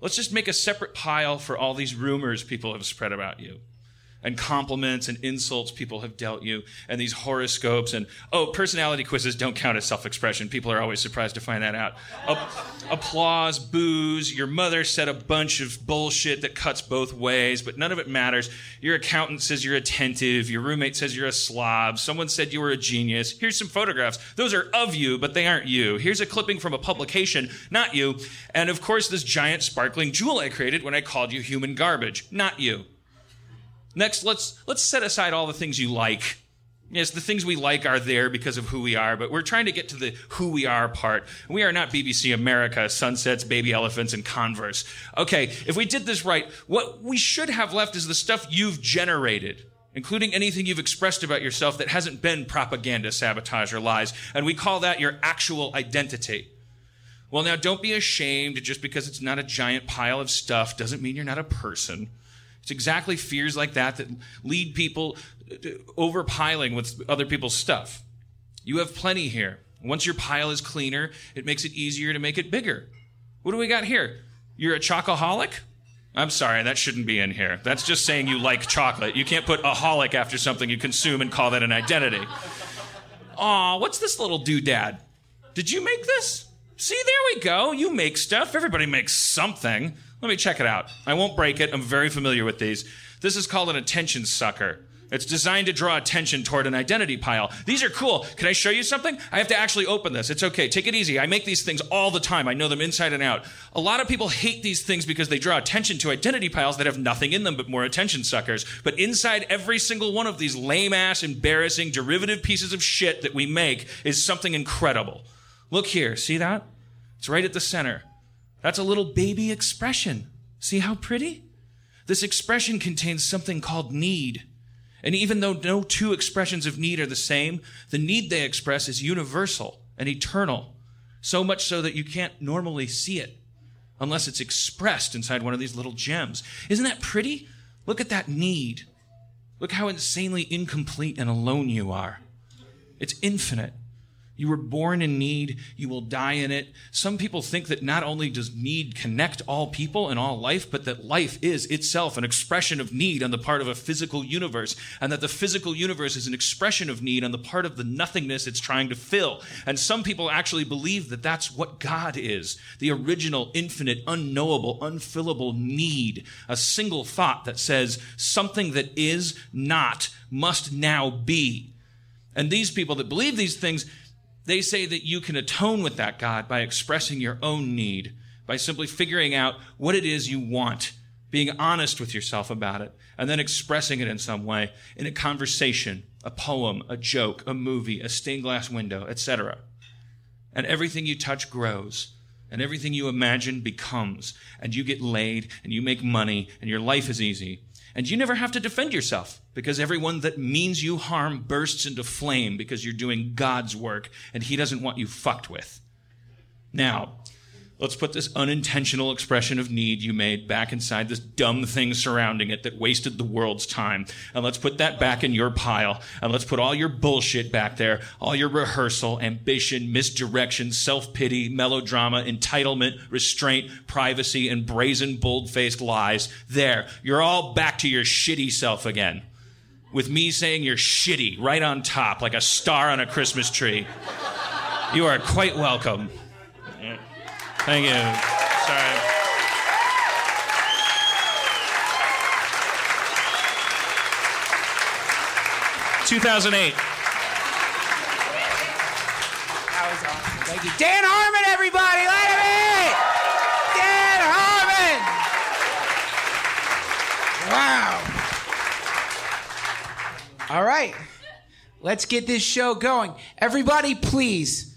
Let's just make a separate pile for all these rumors people have spread about you and compliments and insults people have dealt you and these horoscopes and oh personality quizzes don't count as self-expression. People are always surprised to find that out. A- applause boos. Your mother said a bunch of bullshit that cuts both ways but none of it matters. Your accountant says you're attentive. Your roommate says you're a slob. Someone said you were a genius. Here's some photographs. Those are of you but they aren't you. Here's a clipping from a publication not you. And of course this giant sparkling jewel i created when i called you human garbage not you Next, let's let's set aside all the things you like. Yes, the things we like are there because of who we are, but we're trying to get to the who we are part. We are not BBC America, sunsets, baby elephants, and Converse. Okay, if we did this right, what we should have left is the stuff you've generated, including anything you've expressed about yourself that hasn't been propaganda, sabotage, or lies, and we call that your actual identity. Well, now don't be ashamed just because it's not a giant pile of stuff doesn't mean you're not a person. It's exactly fears like that that lead people to overpiling with other people's stuff. You have plenty here. Once your pile is cleaner, it makes it easier to make it bigger. What do we got here? You're a chocoholic? I'm sorry, that shouldn't be in here. That's just saying you like chocolate. You can't put aholic after something you consume and call that an identity. Aw, what's this little doodad? Did you make this? See, there we go. You make stuff. Everybody makes something. Let me check it out. I won't break it. I'm very familiar with these. This is called an attention sucker. It's designed to draw attention toward an identity pile. These are cool. Can I show you something? I have to actually open this. It's okay. Take it easy. I make these things all the time. I know them inside and out. A lot of people hate these things because they draw attention to identity piles that have nothing in them but more attention suckers. But inside every single one of these lame ass, embarrassing, derivative pieces of shit that we make is something incredible. Look here. See that? It's right at the center. That's a little baby expression. See how pretty? This expression contains something called need. And even though no two expressions of need are the same, the need they express is universal and eternal. So much so that you can't normally see it unless it's expressed inside one of these little gems. Isn't that pretty? Look at that need. Look how insanely incomplete and alone you are. It's infinite. You were born in need. You will die in it. Some people think that not only does need connect all people and all life, but that life is itself an expression of need on the part of a physical universe, and that the physical universe is an expression of need on the part of the nothingness it's trying to fill. And some people actually believe that that's what God is the original, infinite, unknowable, unfillable need. A single thought that says something that is not must now be. And these people that believe these things, they say that you can atone with that God by expressing your own need, by simply figuring out what it is you want, being honest with yourself about it, and then expressing it in some way in a conversation, a poem, a joke, a movie, a stained glass window, etc. And everything you touch grows. And everything you imagine becomes. And you get laid, and you make money, and your life is easy. And you never have to defend yourself because everyone that means you harm bursts into flame because you're doing God's work and He doesn't want you fucked with. Now, let's put this unintentional expression of need you made back inside this dumb thing surrounding it that wasted the world's time. And let's put that back in your pile. And let's put all your bullshit back there, all your rehearsal, ambition, misdirection, self-pity, melodrama, entitlement, restraint, privacy, and brazen, bold-faced lies. There. You're all back to your shitty self again. With me saying you're shitty right on top, like a star on a Christmas tree. You are quite welcome. Thank you. Sorry. Two thousand eight. That was awesome. Thank you. Dan Harmon, everybody, let him in! Dan Harmon! Wow. All right. Let's get this show going. Everybody, please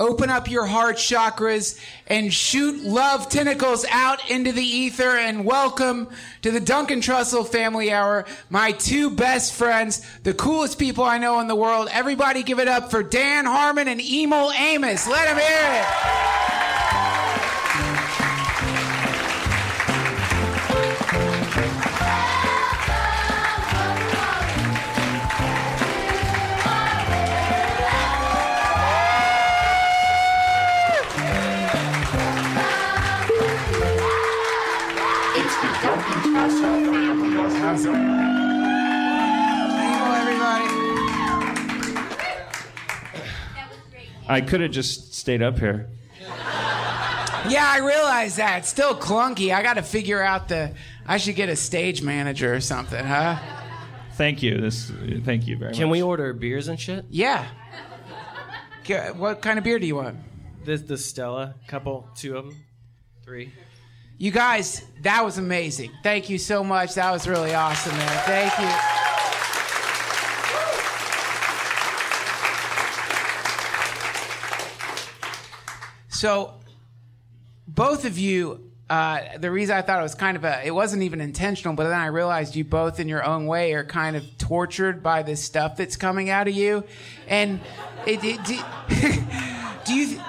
open up your heart chakras and shoot love tentacles out into the ether and welcome to the Duncan Trussell Family Hour. My two best friends, the coolest people I know in the world. Everybody give it up for Dan Harmon and Emil Amos. Let them hear it. Family Hour. Emil, everybody. I could have just stayed up here. Yeah, I realize that. It's still clunky. I got to figure out the. I should get a stage manager or something, huh? Thank you. This. Thank you very much. Can we order beers and shit? Yeah. What kind of beer do you want? The, the Stella, couple, two of them, three. You guys, that was amazing. Thank you so much. That was really awesome, man. Thank you. So, both of you, uh, the reason I thought it was kind of a, it wasn't even intentional, but then I realized you both in your own way are kind of tortured by this stuff that's coming out of you. And it, it, do, [laughs] do you,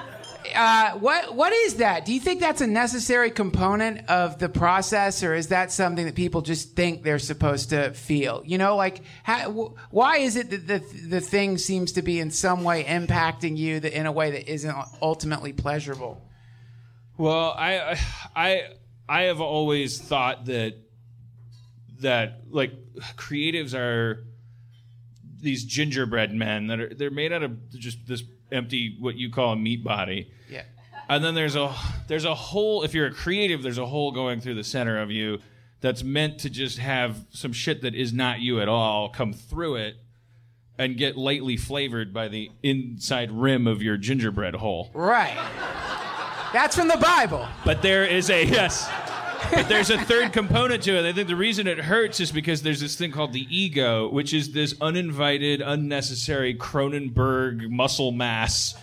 uh, what what is that? Do you think that's a necessary component of the process, or is that something that people just think they're supposed to feel? You know, like how, wh- why is it that the the thing seems to be in some way impacting you that in a way that isn't ultimately pleasurable? Well, I, I, I have always thought that that like creatives are these gingerbread men that are they're made out of just this empty what you call a meat body. Yeah. And then there's a there's a hole if you're a creative there's a hole going through the center of you that's meant to just have some shit that is not you at all come through it and get lightly flavored by the inside rim of your gingerbread hole. Right. That's from the Bible. But there is a yes. But there's a third component to it. I think the reason it hurts is because there's this thing called the ego, which is this uninvited, unnecessary Cronenberg muscle mass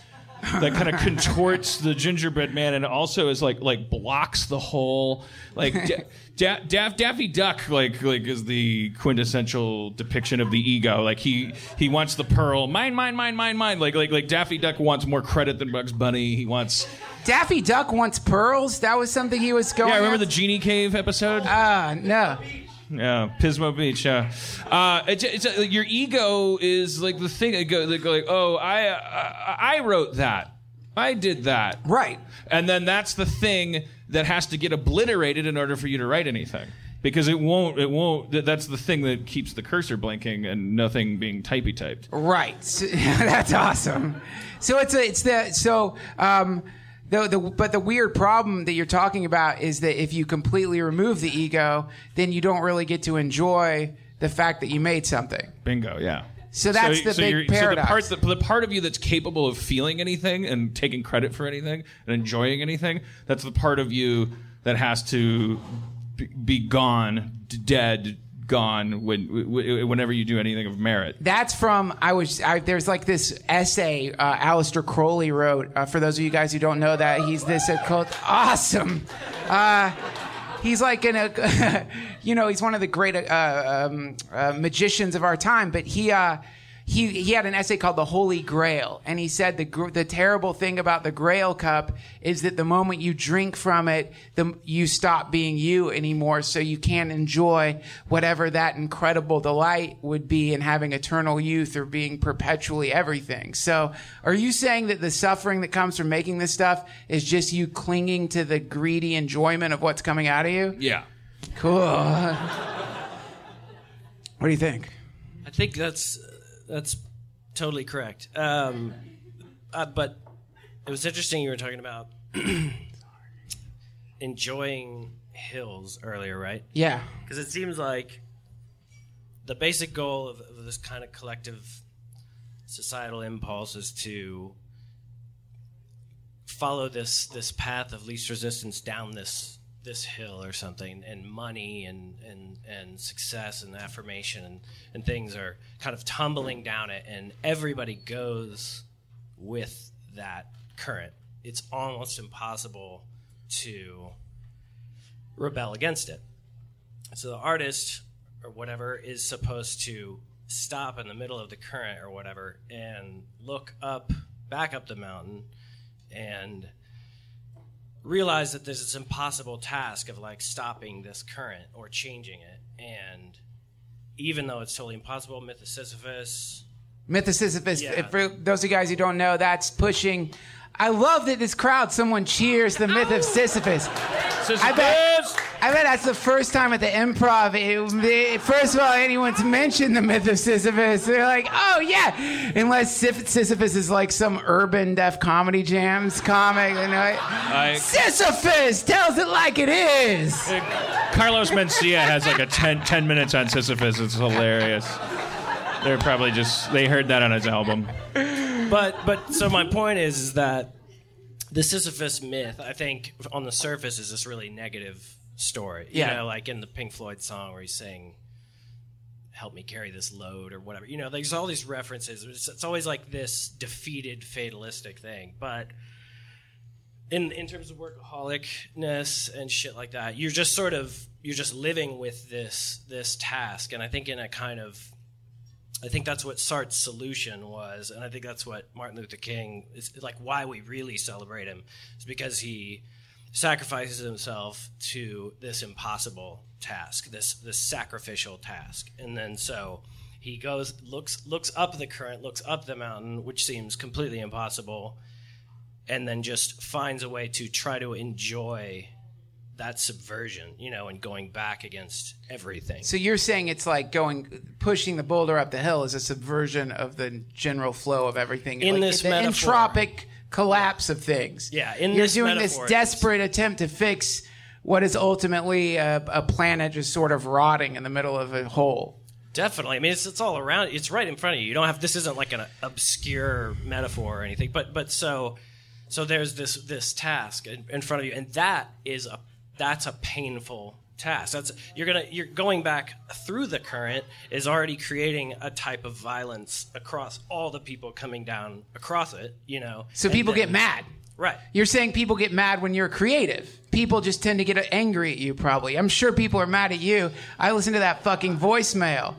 that kind of contorts the gingerbread man and also is like like blocks the whole like da- da- Daff- Daffy Duck like like is the quintessential depiction of the ego like he he wants the pearl mine mine mine mine mine like like like Daffy Duck wants more credit than Bugs Bunny he wants Daffy Duck wants pearls. That was something he was going. yeah remember the genie cave episode Ah, no. Yeah, Pismo Beach. Yeah, uh, it's, it's uh, your ego is like the thing that go, that go like, oh, I, I I wrote that, I did that, right, and then that's the thing that has to get obliterated in order for you to write anything. Because it won't, it won't. that- That's the thing that keeps the cursor blinking and nothing being typey typed. Right. [laughs] That's awesome. So it's a, it's the so um the, the but the weird problem that you're talking about is that if you completely remove the ego, then you don't really get to enjoy the fact that you made something. Bingo. Yeah. So that's the big paradox. So the part, the, the part of you that's capable of feeling anything and taking credit for anything and enjoying anything, that's the part of you that has to be, be gone, dead, gone when whenever you do anything of merit. That's from I was I, there's like this essay uh, Aleister Crowley wrote. Uh, for those of you guys who don't know that, he's this uh, called awesome. Uh, he's like in a [laughs] you know he's one of the great uh, um, uh, magicians of our time, but he. He, he had an essay called The Holy Grail, and he said the, the terrible thing about the Grail cup is that the moment you drink from it, the, you stop being you anymore, so you can't enjoy whatever that incredible delight would be in having eternal youth or being perpetually everything. So, are you saying that the suffering that comes from making this stuff is just you clinging to the greedy enjoyment of what's coming out of you? Yeah. Cool. [laughs] what do you think? I think that's that's totally correct. Um, uh, but it was interesting you were talking about [clears throat] enjoying hills earlier, right? Yeah. Because it seems like the basic goal of, of this kind of collective societal impulse is to follow this this path of least resistance down this this hill or something and money and and and success and affirmation and, and things are kind of tumbling down it and everybody goes with that current. It's almost impossible to rebel against it. So the artist or whatever is supposed to stop in the middle of the current or whatever and look up back up the mountain and realize that there's this impossible task of like stopping this current or changing it and even though it's totally impossible myth of sisyphus Myth of Sisyphus. Yeah. For those of you guys who don't know, that's pushing. I love that this crowd, someone cheers the myth of Sisyphus. Bet, I bet that's the first time at the improv. It, it- first of all, anyone's mentioned the myth of Sisyphus. They're like, oh, yeah. Unless Sif- Sisyphus is like some urban Def Comedy Jams comic. You know? I- Sisyphus tells it like it is. Carlos Mencia has like a 10, 10 minutes on Sisyphus. It's hilarious. They're probably just they heard that on his album. but but so my point is is that the Sisyphus myth, I think, on the surface, is this really negative story. You Yeah. know, like in the Pink Floyd song where he's saying, "Help me carry this load" or whatever. You know, there's all these references. It's, it's always like this defeated, fatalistic thing. But in in terms of workaholicness and shit like that, you're just sort of you're just living with this this task. And I think in a kind of I think that's what Sartre's solution was, and I think that's what Martin Luther King is like. Why we really celebrate him is because he sacrifices himself to this impossible task, this this sacrificial task, and then so he goes looks looks up the current, looks up the mountain, which seems completely impossible, and then just finds a way to try to enjoy that subversion, you know, and going back against everything. So you're saying it's like going, pushing the boulder up the hill is a subversion of the general flow of everything. In like this the metaphor. entropic collapse of things. Yeah, in you're this doing metaphor, this desperate attempt to fix what is ultimately a, a planet just sort of rotting in the middle of a hole. Definitely. I mean, it's, it's all around. It's right in front of you. You don't have. This isn't like an obscure metaphor or anything. But but so so there's this this task in, in front of you, and that is a that's a painful task. That's you're gonna you're going back through the current is already creating a type of violence across all the people coming down across it. You know. So people then- get mad. Right. You're saying people get mad when you're creative. People just tend to get angry at you, probably. I'm sure people are mad at you. I listened to that fucking voicemail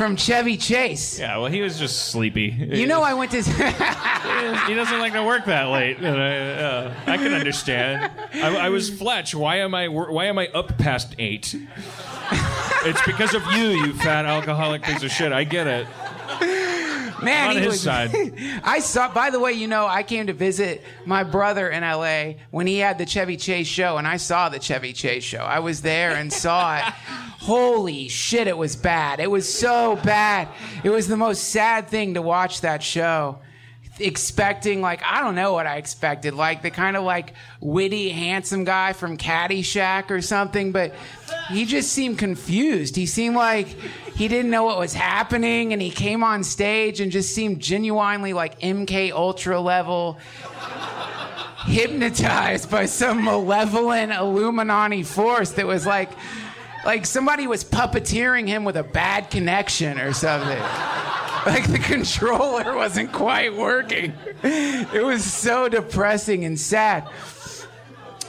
from Chevy Chase. Yeah, well, he was just sleepy. You know, I went to. [laughs] he doesn't like to work that late. And I, uh, I can understand. I, I was Fletch. Why am I? Why am I up past eight? It's because of you, you fat alcoholic piece of shit. I get it. [laughs] Man, on he his was, side. [laughs] I saw. By the way, you know, I came to visit my brother in L.A. when he had the Chevy Chase show, and I saw the Chevy Chase show. I was there and saw it. [laughs] Holy shit, it was bad. It was so bad. It was the most sad thing to watch that show. Expecting like I don't know what I expected, like the kind of like witty, handsome guy from Caddyshack or something, but he just seemed confused. He seemed like he didn't know what was happening, and he came on stage and just seemed genuinely like MK Ultra level, hypnotized by some malevolent Illuminati force that was like, like somebody was puppeteering him with a bad connection or something. Like the controller wasn't quite working. It was so depressing and sad.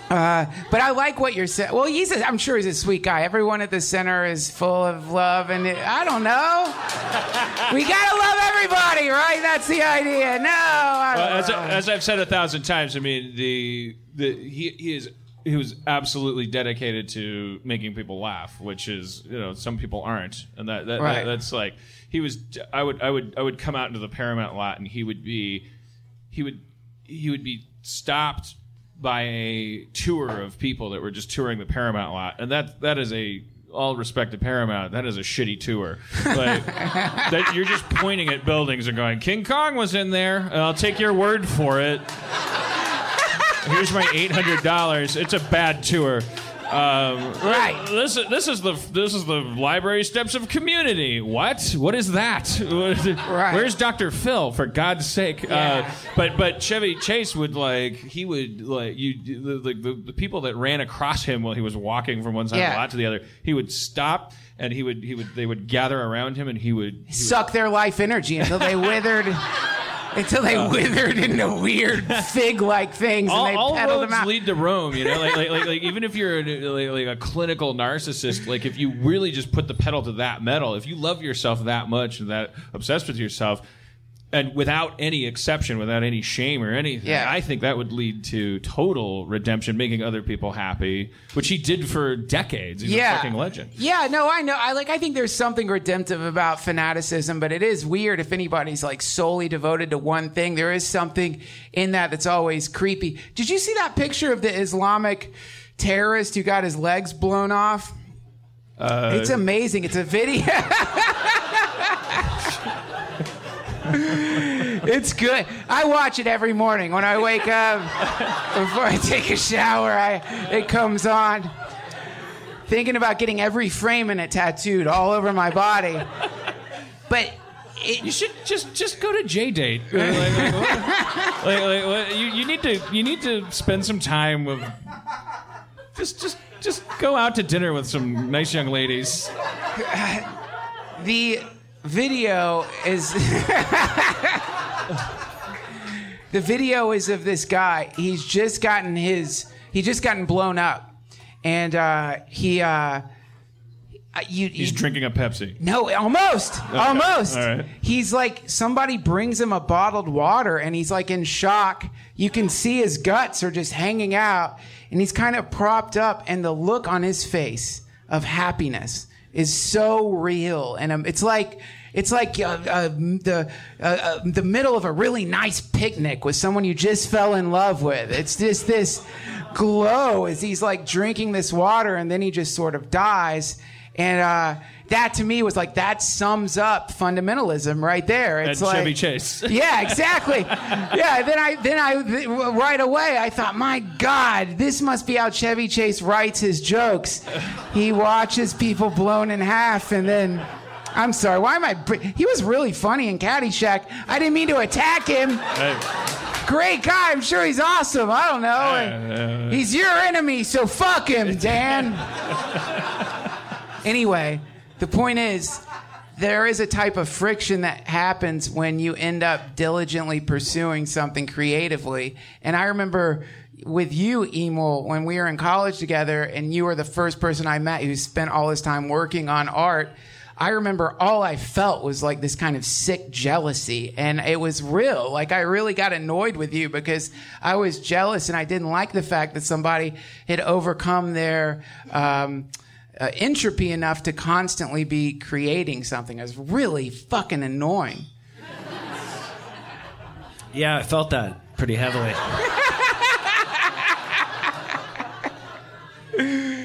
Uh, but I like what you're saying. Well, he's a, I'm sure he's a sweet guy. Everyone at the center is full of love, and it, I don't know. We gotta love everybody, right? That's the idea. No, I don't Well, as, know. as I've said a thousand times, I mean the the he, he is he was absolutely dedicated to making people laugh, which is you know some people aren't, and that, that, Right. that that's like he was. I would I would I would come out into the Paramount lot, and he would be he would he would be stopped by a tour of people that were just touring the Paramount lot, and that that is a all respect to Paramount, that is a shitty tour. Like [laughs] that, you're just pointing at buildings and going, "King Kong was in there," and I'll take your word for it. Here's my eight hundred dollars. It's a bad tour. Um, Right. This is this is the this is the library steps of community. What? What is that? [laughs] Right. Where's Dr. Phil? For God's sake! Yeah. Uh, but but Chevy Chase would like he would like you the, the, the people that ran across him while he was walking from one side of the lot to the other. He would stop and he would he would they would gather around him and he would he would Suck their life energy until they [laughs] withered. Until they oh. withered into weird [laughs] fig-like things, all, and they all pedaled roads them out. lead to Rome. You know, like, like, like, like even if you're a, like, like a clinical narcissist, like if you really just put the pedal to that metal, if you love yourself that much and that obsessed with yourself, and without any exception, without any shame or anything, Yeah. I think that would lead to total redemption, making other people happy, which he did for decades. He's Yeah. a fucking legend. Yeah, no, I know. I like. I think there's something redemptive about fanaticism, but it is weird if anybody's like solely devoted to one thing. There is something in that that's always creepy. Did you see that picture of the Islamic terrorist who got his legs blown off? Uh, it's amazing. It's a video. [laughs] [laughs] it's good. I watch it every morning when I wake up. Before I take a shower, I it comes on. Thinking about getting every frame in it tattooed all over my body. But it, You should just just go to JDate. Like, like, what- like, what- you, you need to you need to spend some time with just just just go out to dinner with some nice young ladies. the video is [laughs] the video is of this guy he's just gotten his he just gotten blown up and uh he uh you, He's you- drinking a Pepsi. no, almost, almost. all right. He's like somebody brings him a bottled water, and he's like in shock. You can see his guts are just hanging out, and he's kind of propped up, and the look on his face of happiness is so real, and um, it's like. It's like uh, uh, the uh, uh, the middle of a really nice picnic with someone you just fell in love with. It's just this glow as he's like drinking this water and then he just sort of dies. And uh, that to me was like, that sums up fundamentalism right there. And It's like, Chevy Chase. [laughs] yeah, exactly. yeah, then I then I right away I thought, my God, this must be how Chevy Chase writes his jokes. He watches people blown in half, and then I'm sorry, why am I? br- He was really funny in Caddyshack. I didn't mean to attack him. Hey. Great guy, I'm sure he's awesome. I don't know. he's your enemy, so fuck him, Dan. [laughs] anyway, the point is, there is a type of friction that happens when you end up diligently pursuing something creatively. And I remember with you, Emil, when we were in college together, and you were the first person I met who spent all his time working on art. I remember all I felt was like this kind of sick jealousy, and it was real. Like I really got annoyed with you because I was jealous, and I didn't like the fact that somebody had overcome their um, uh, entropy enough to constantly be creating something. It was really fucking annoying. Yeah, I felt that pretty heavily.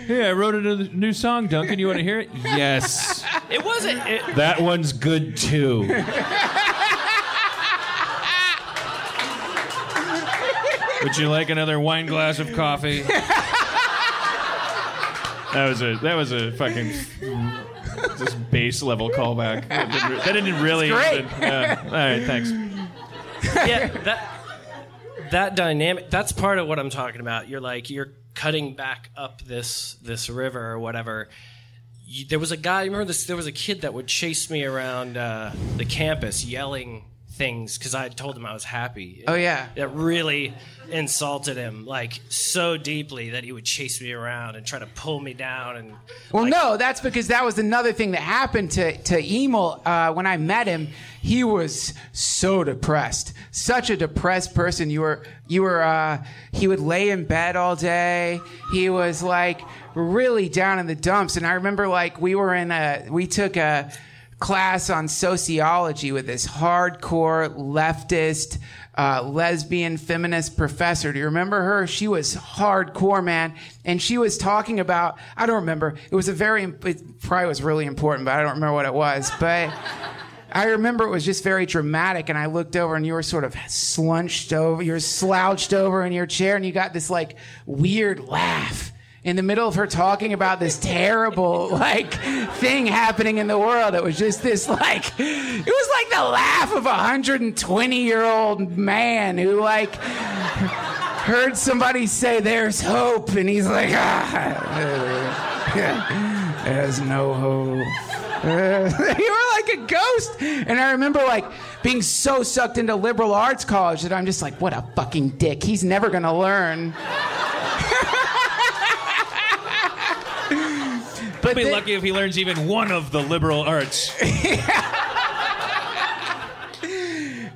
Hey, I wrote a new song, Duncan. You want to hear it? Yes. It wasn't. It, That one's good too. [laughs] Would you like another wine glass of coffee? That was a that was a fucking just base level callback. That didn't, re- that didn't really. It's great. even- yeah. All right, thanks. yeah, that that dynamic. That's part of what I'm talking about. You're like you're cutting back up this this river or whatever. You, there was a guy. Remember this? There was a kid that would chase me around uh, the campus, yelling things because I told him I was happy. Oh yeah. It really insulted him like so deeply that he would chase me around and try to pull me down and Well, no, that's because that was another thing that happened to to Emil uh, when I met him. He was so depressed, such a depressed person. You were you were. Uh, he would lay in bed all day. He was like really down in the dumps. And I remember like we were in a we took a class on sociology with this hardcore leftist uh, lesbian feminist professor. Do you remember her? She was hardcore, man. And she was talking about, I don't remember. It was a very, it probably was really important, but I don't remember what it was. But I remember it was just very dramatic. And I looked over and you were sort of slunched over, you were slouched over in your chair and you got this like weird laugh in the middle of her talking about this terrible like thing happening in the world it was just this like it was like the laugh of a 120 year old man who like heard somebody say there's hope and he's like ah [laughs] there's no hope. [laughs] You were like a ghost. And i remember like being so sucked into liberal arts college that i'm just like what a fucking dick. He's never gonna learn [laughs] He'll be then- lucky if he learns even one of the liberal arts. [laughs]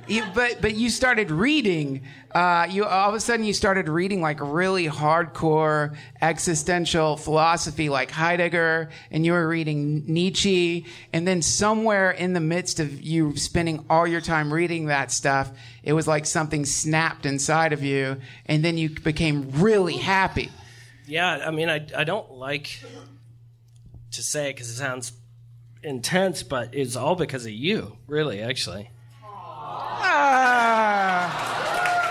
You- but but you started reading. Uh, you all of a sudden you started reading like really hardcore existential philosophy, like Heidegger, and you were reading Nietzsche. And then somewhere in the midst of you spending all your time reading that stuff, it was like something snapped inside of you, and then you became really happy. Yeah, I mean, I, I don't like to say it because it sounds intense, but it's all because of you, really, actually. Ah,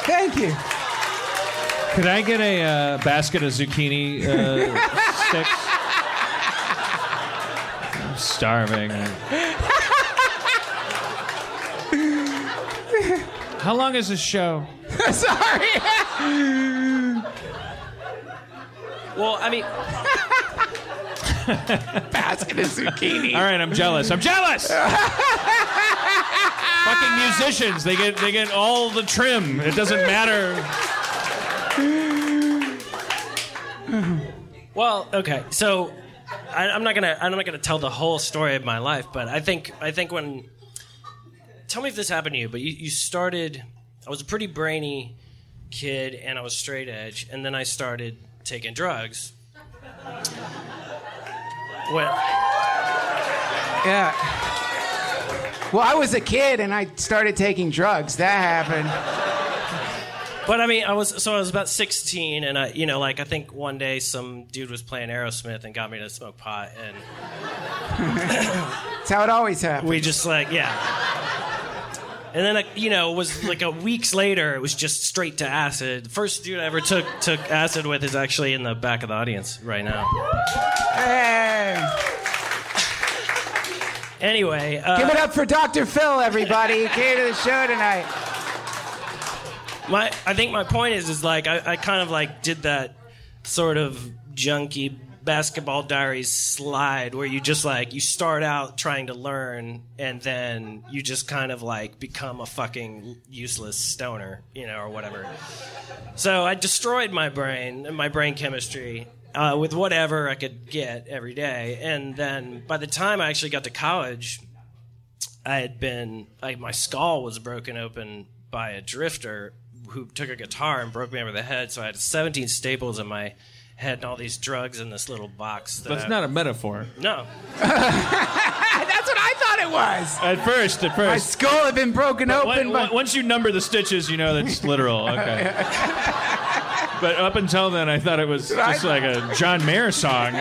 thank you. Could I get a uh, basket of zucchini uh, [laughs] sticks? I'm starving. How long is this show? [laughs] Sorry. Well, I mean, Basket of zucchini. All right, I'm jealous. I'm jealous. [laughs] Fucking musicians, they get they get all the trim. It doesn't matter. well, okay. So I, I'm not gonna I'm not gonna tell the whole story of my life, but I think I think when tell me if this happened to you, but you, you started. I was a pretty brainy kid, and I was straight edge, and then I started taking drugs. Well, Yeah. Well, I was a kid and I started taking drugs. That happened. But I mean, I was so I was about 16, and I, you know, like I think one day some dude was playing Aerosmith and got me to smoke pot, and That's how it always happens. we just like, yeah. And then, you know, it was like a weeks later, it was just straight to acid. The first dude I ever took took acid with is actually in the back of the audience right now. Hey, Anyway, uh, give it up for Dr. Phil, everybody. He came to the show tonight. my I think my point is is like I, I kind of like did that sort of junky basketball diaries slide where you just like you start out trying to learn and then you just kind of like become a fucking useless stoner you know or whatever so i destroyed my brain and my brain chemistry uh, with whatever i could get every day and then by the time i actually got to college I had been like my skull was broken open by a drifter who took a guitar and broke me over the head. So I had 17 staples in my head and all these drugs in this little box. That That's I- not a metaphor. no. [laughs] That's what I thought it was. At first, at first. My skull had been broken open, Once- but once you number the stitches, you know that's literal. [laughs] Okay. but up until then, I thought it was just like a John Mayer song. [laughs]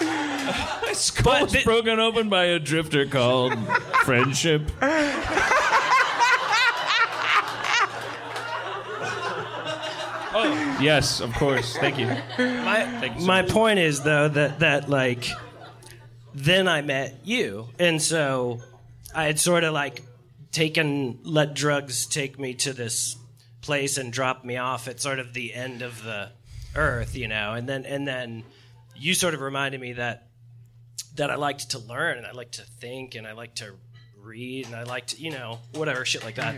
My skull was broken open by a drifter called Friendship. Oh, yes, of course. Thank you. My, you so my much. point is though that that like then I met you, and so I had sort of like taken let drugs take me to this place and drop me off at sort of the end of the earth, you know, and then and then you sort of reminded me that that I liked to learn and I liked to think and I liked to read and I liked you know whatever shit like that.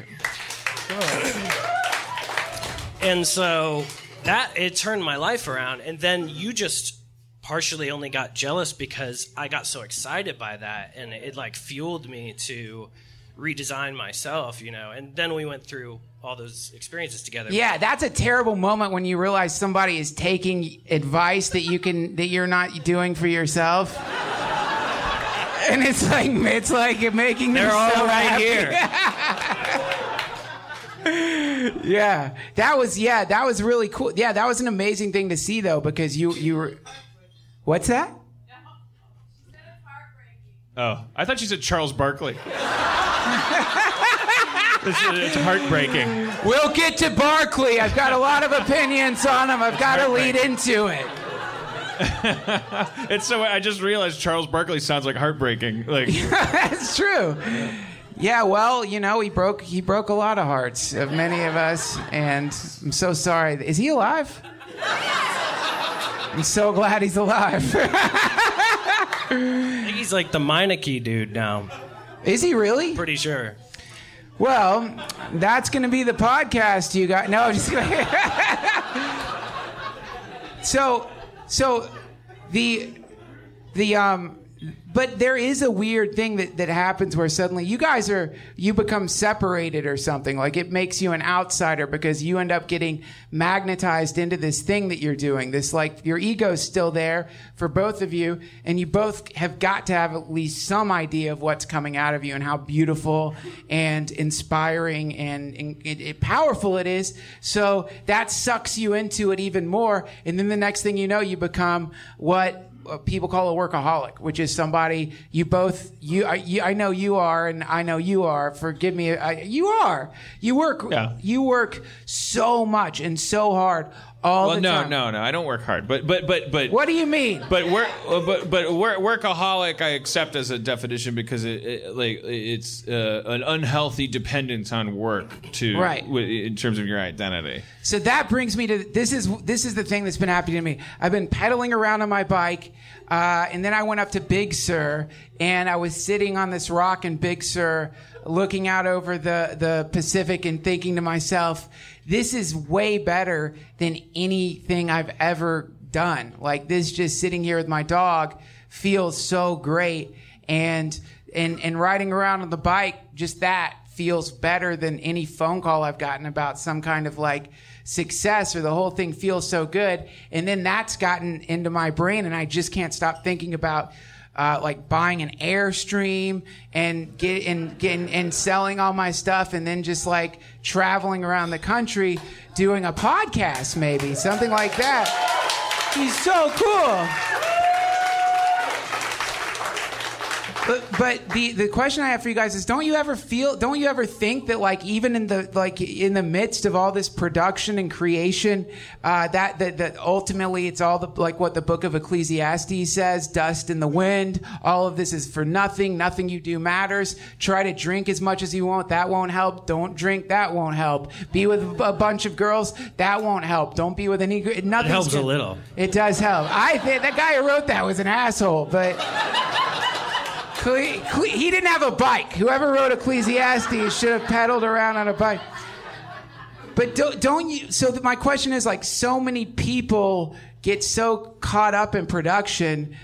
And so that it turned my life around. And then you just partially only got jealous because I got so excited by that and it like fueled me to redesign myself, you know. And then we went through all those experiences together. yeah, that's a terrible moment when you realize somebody is taking advice that you can that you're not doing for yourself. And it's like it's like making They're all so right happy. [laughs] [laughs] yeah, that was yeah, that was really cool. Yeah, that was an amazing thing to see though because you you were. What's that? Oh, I thought you said Charles Barkley. [laughs] it's, it's heartbreaking. We'll get to Barkley. I've got a lot of opinions on him. I've got to lead into it. [laughs] It's so I just realized Charles Barkley sounds like heartbreaking. Like That's true. Yeah, well, you know, he broke he broke a lot of hearts of many of us, and I'm so sorry. Is he alive? I'm so glad he's alive. [laughs] [laughs] I think he's like the Meineke dude now. Is he really? Pretty sure. Well, that's going to be the podcast you got. No, I'm just kidding. [laughs] so, so the the um, but there is a weird thing that that happens where suddenly you guys are you become separated or something. Like it makes you an outsider because you end up getting magnetized into this thing that you're doing. This like your ego's still there for both of you, and you both have got to have at least some idea of what's coming out of you and how beautiful and inspiring and, and it, powerful it is. So that sucks you into it even more, and then the next thing you know, you become what Uh, people call a workaholic, which is somebody you both you I, you, I know you are, and I know you are. Forgive me, I, you are. You work. You work so much and so hard all well, the no, time. no, no. I don't work hard, but but but but. What do you mean? But work, but but work, workaholic, I accept as a definition because it, it like it's uh, an unhealthy dependence on work to Right. wi- in terms of your identity. So that brings me to this is this is the thing that's been happening to me. I've been pedaling around on my bike, uh, and then I went up to Big Sur, and I was sitting on this rock in Big Sur, looking out over the the Pacific, and thinking to myself, "This is way better than anything I've ever done. Like this, just sitting here with my dog feels so great, and and and riding around on the bike, just that." feels better than any phone call I've gotten about some kind of like success or the whole thing feels so good. And then that's gotten into my brain and I just can't stop thinking about uh, like buying an airstream and get and getting and selling all my stuff, and then just like traveling around the country doing a podcast, maybe something like that. He's so cool. But, but the, the question I have for you guys is don't you ever feel don't you ever think that like even in the like in the midst of all this production and creation uh, that, that that ultimately it's all the like what the book of Ecclesiastes says dust in the wind all of this is for nothing nothing you do matters. Try to drink as much as you want that won't help. Don't drink that won't help. Be with a bunch of girls that won't help. Don't be with any nothing It helps a little. it does help. I think that guy who wrote that was an asshole but Cle- Cle- he didn't have a bike. Whoever wrote Ecclesiastes should have pedaled around on a bike. But don't, don't you? So my question is like, so many people get so caught up in production.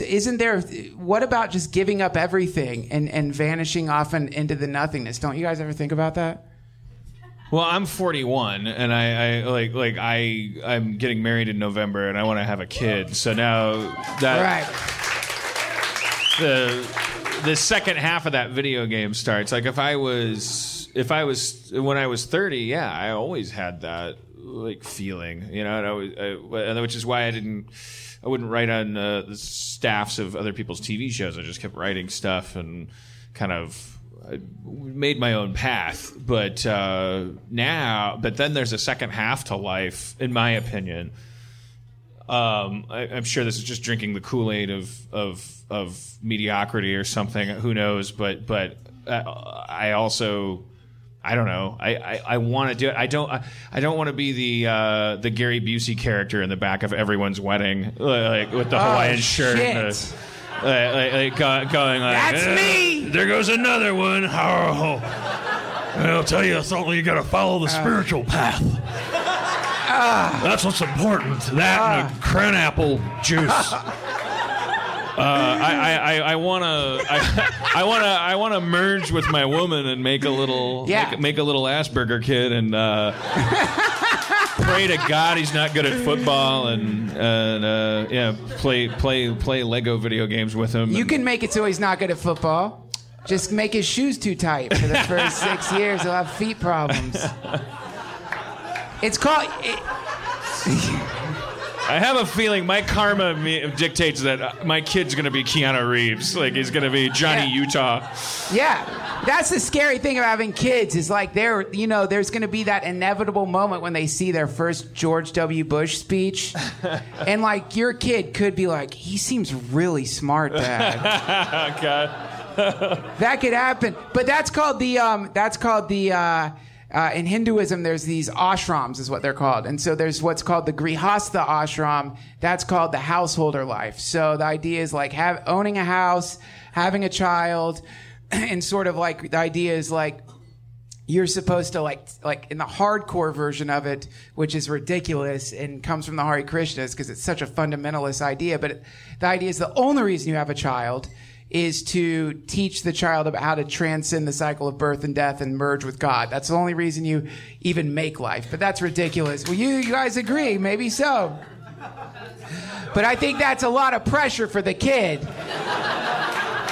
Isn't there? What about just giving up everything and, and vanishing off and into the nothingness? Don't you guys ever think about that? Well, I'm 41, and I, I like like I I'm getting married in November, and I want to have a kid. So now that the the second half of that video game starts. Like if I was if I was when I was 30, yeah, I always had that like feeling, you know, and I was, I, which is why I didn't. I wouldn't write on uh, the staffs of other people's TV shows. I just kept writing stuff and kind of made my own path. But uh, now, but then there's a second half to life, in my opinion. Um, I, I'm sure this is just drinking the Kool Aid of of of mediocrity or something. Who knows? But but uh, I also. I don't know. I, I, I want to do it. I don't. I, I don't want to be the uh, the Gary Busey character in the back of everyone's wedding, like with the Oh, Hawaiian shirt, and the, like, like, like, going like, That's "Eh, me!" There goes another one. Oh, I'll tell you something. You got to follow the spiritual path. That's what's important. That and a cran apple juice. [laughs] Uh, I, I, I, wanna I, [laughs] I wanna I wanna merge with my woman and make a little Yeah. make, make a little Asperger kid and uh, [laughs] pray to God he's not good at football and and uh, yeah play play play Lego video games with him. You can make it so he's not good at football. Just make his shoes too tight for the first six years. He'll have feet problems. It's called. It, I have a feeling my karma me- dictates that uh, my kid's gonna be Keanu Reeves, like he's gonna be Johnny Yeah. Utah. yeah, that's the scary thing about having kids is like there, you know, there's going to be that inevitable moment when they see their first George W. Bush speech, [laughs] and like your kid could be like, he seems really smart, Dad. [laughs] God. that could happen. But that's called the um, that's called the uh, uh, in Hinduism. There's these ashrams, is what they're called, and so there's what's called the grihastha ashram. That's called the householder life. So the idea is like have owning a house, having a child, [clears throat] and sort of like the idea is like you're supposed to like like in the hardcore version of it, which is ridiculous and comes from the Hare Krishnas because it's such a fundamentalist idea. But the idea is the only reason you have a child is to teach the child about how to transcend the cycle of birth and death and merge with God. That's the only reason you even make life. But that's ridiculous. Well, you, you guys agree? Maybe so. But I think that's a lot of pressure for the kid.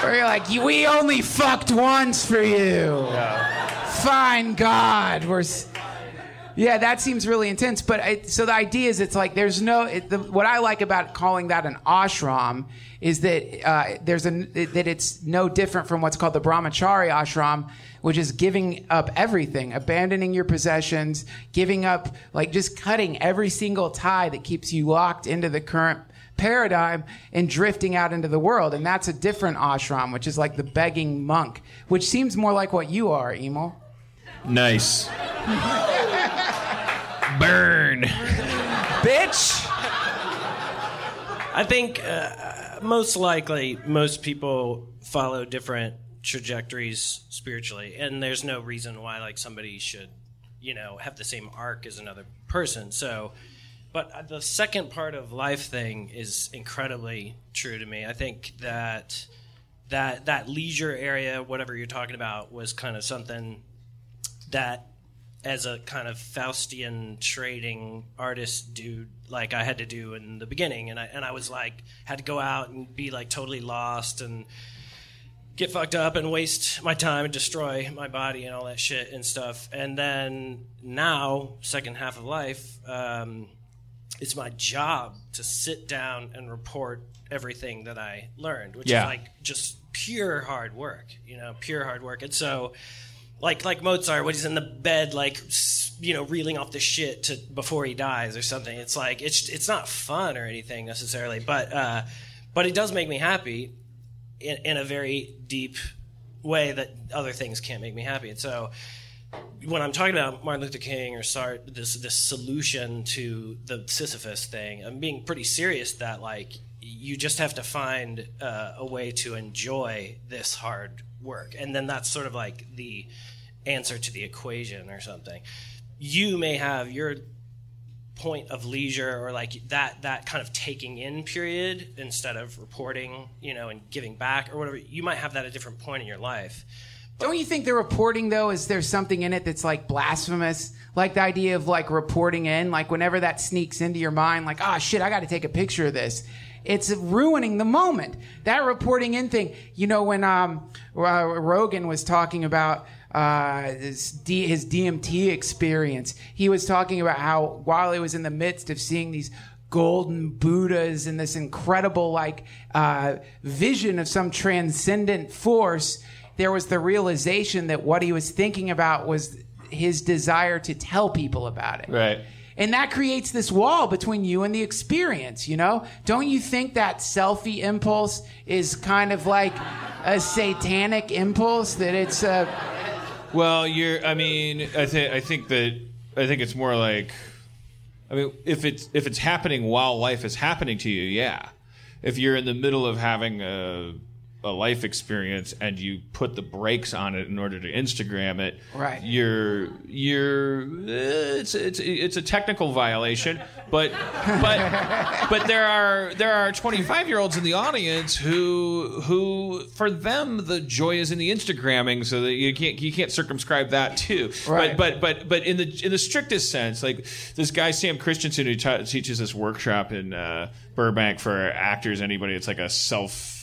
Where you're like, we only fucked once for you. Fine God, we're. s- Yeah, that seems really intense. But I, so the idea is, it's like there's no. It, the, what I like about calling that an ashram is that uh, there's a that it's no different from what's called the brahmachari ashram, which is giving up everything, abandoning your possessions, giving up like just cutting every single tie that keeps you locked into the current paradigm and drifting out into the world. And that's a different ashram, which is like the begging monk, which seems more like what you are, Emil. Nice. Burn. Bitch! I think uh, most likely most people follow different trajectories spiritually, and there's no reason why like somebody should, you know, have the same arc as another person. So, but the second part of life thing is incredibly true to me. I think that that that leisure area, whatever you're talking about, was kind of something that as a kind of Faustian trading artist dude, like I had to do in the beginning, and I and I was like had to go out and be like totally lost and get fucked up and waste my time and destroy my body and all that shit and stuff. And then now, second half of life, um, it's my job to sit down and report everything that I learned, which Yeah. is like just pure hard work, you know, pure hard work. And so, like like Mozart when he's in the bed, like you know, reeling off the shit to before he dies or something. It's like it's it's not fun or anything necessarily, but uh, but it does make me happy in, in a very deep way that other things can't make me happy. And so when I'm talking about Martin Luther King or Sartre, this this solution to the Sisyphus thing, I'm being pretty serious that like you just have to find uh, a way to enjoy this hard work, and then that's sort of like the answer to the equation or something. You may have your point of leisure or like that that kind of taking in period instead of reporting, you know, and giving back or whatever. You might have that at a different point in your life. Don't you think the reporting though is there something in it that's like blasphemous? Like the idea of like reporting in, like whenever that sneaks into your mind, like, oh shit, I got to take a picture of this. It's ruining the moment. That reporting in thing. You know, when um, uh, Rogan was talking about uh, his, D- his DMT experience, he was talking about how while he was in the midst of seeing these golden Buddhas and this incredible like uh, vision of some transcendent force, there was the realization that what he was thinking about was his desire to tell people about it. Right. And that creates this wall between you and the experience, you know? Don't you think that selfie impulse is kind of like a satanic impulse that it's a Well, you're. I mean, I think. I think that. I think it's more like. I mean, if it's if it's happening while life is happening to you, yeah. If you're in the middle of having a a life experience and you put the brakes on it in order to Instagram it, Right. You're you're. eh, It's it's it's a technical violation, but but but there are there are 25 year olds in the audience who who for them the joy is in the Instagramming, so that you can't you can't circumscribe that too. Right. But but but but in the in the strictest sense, like this guy Sam Christensen who ta teaches this workshop in uh, Burbank for actors, anybody, it's like a self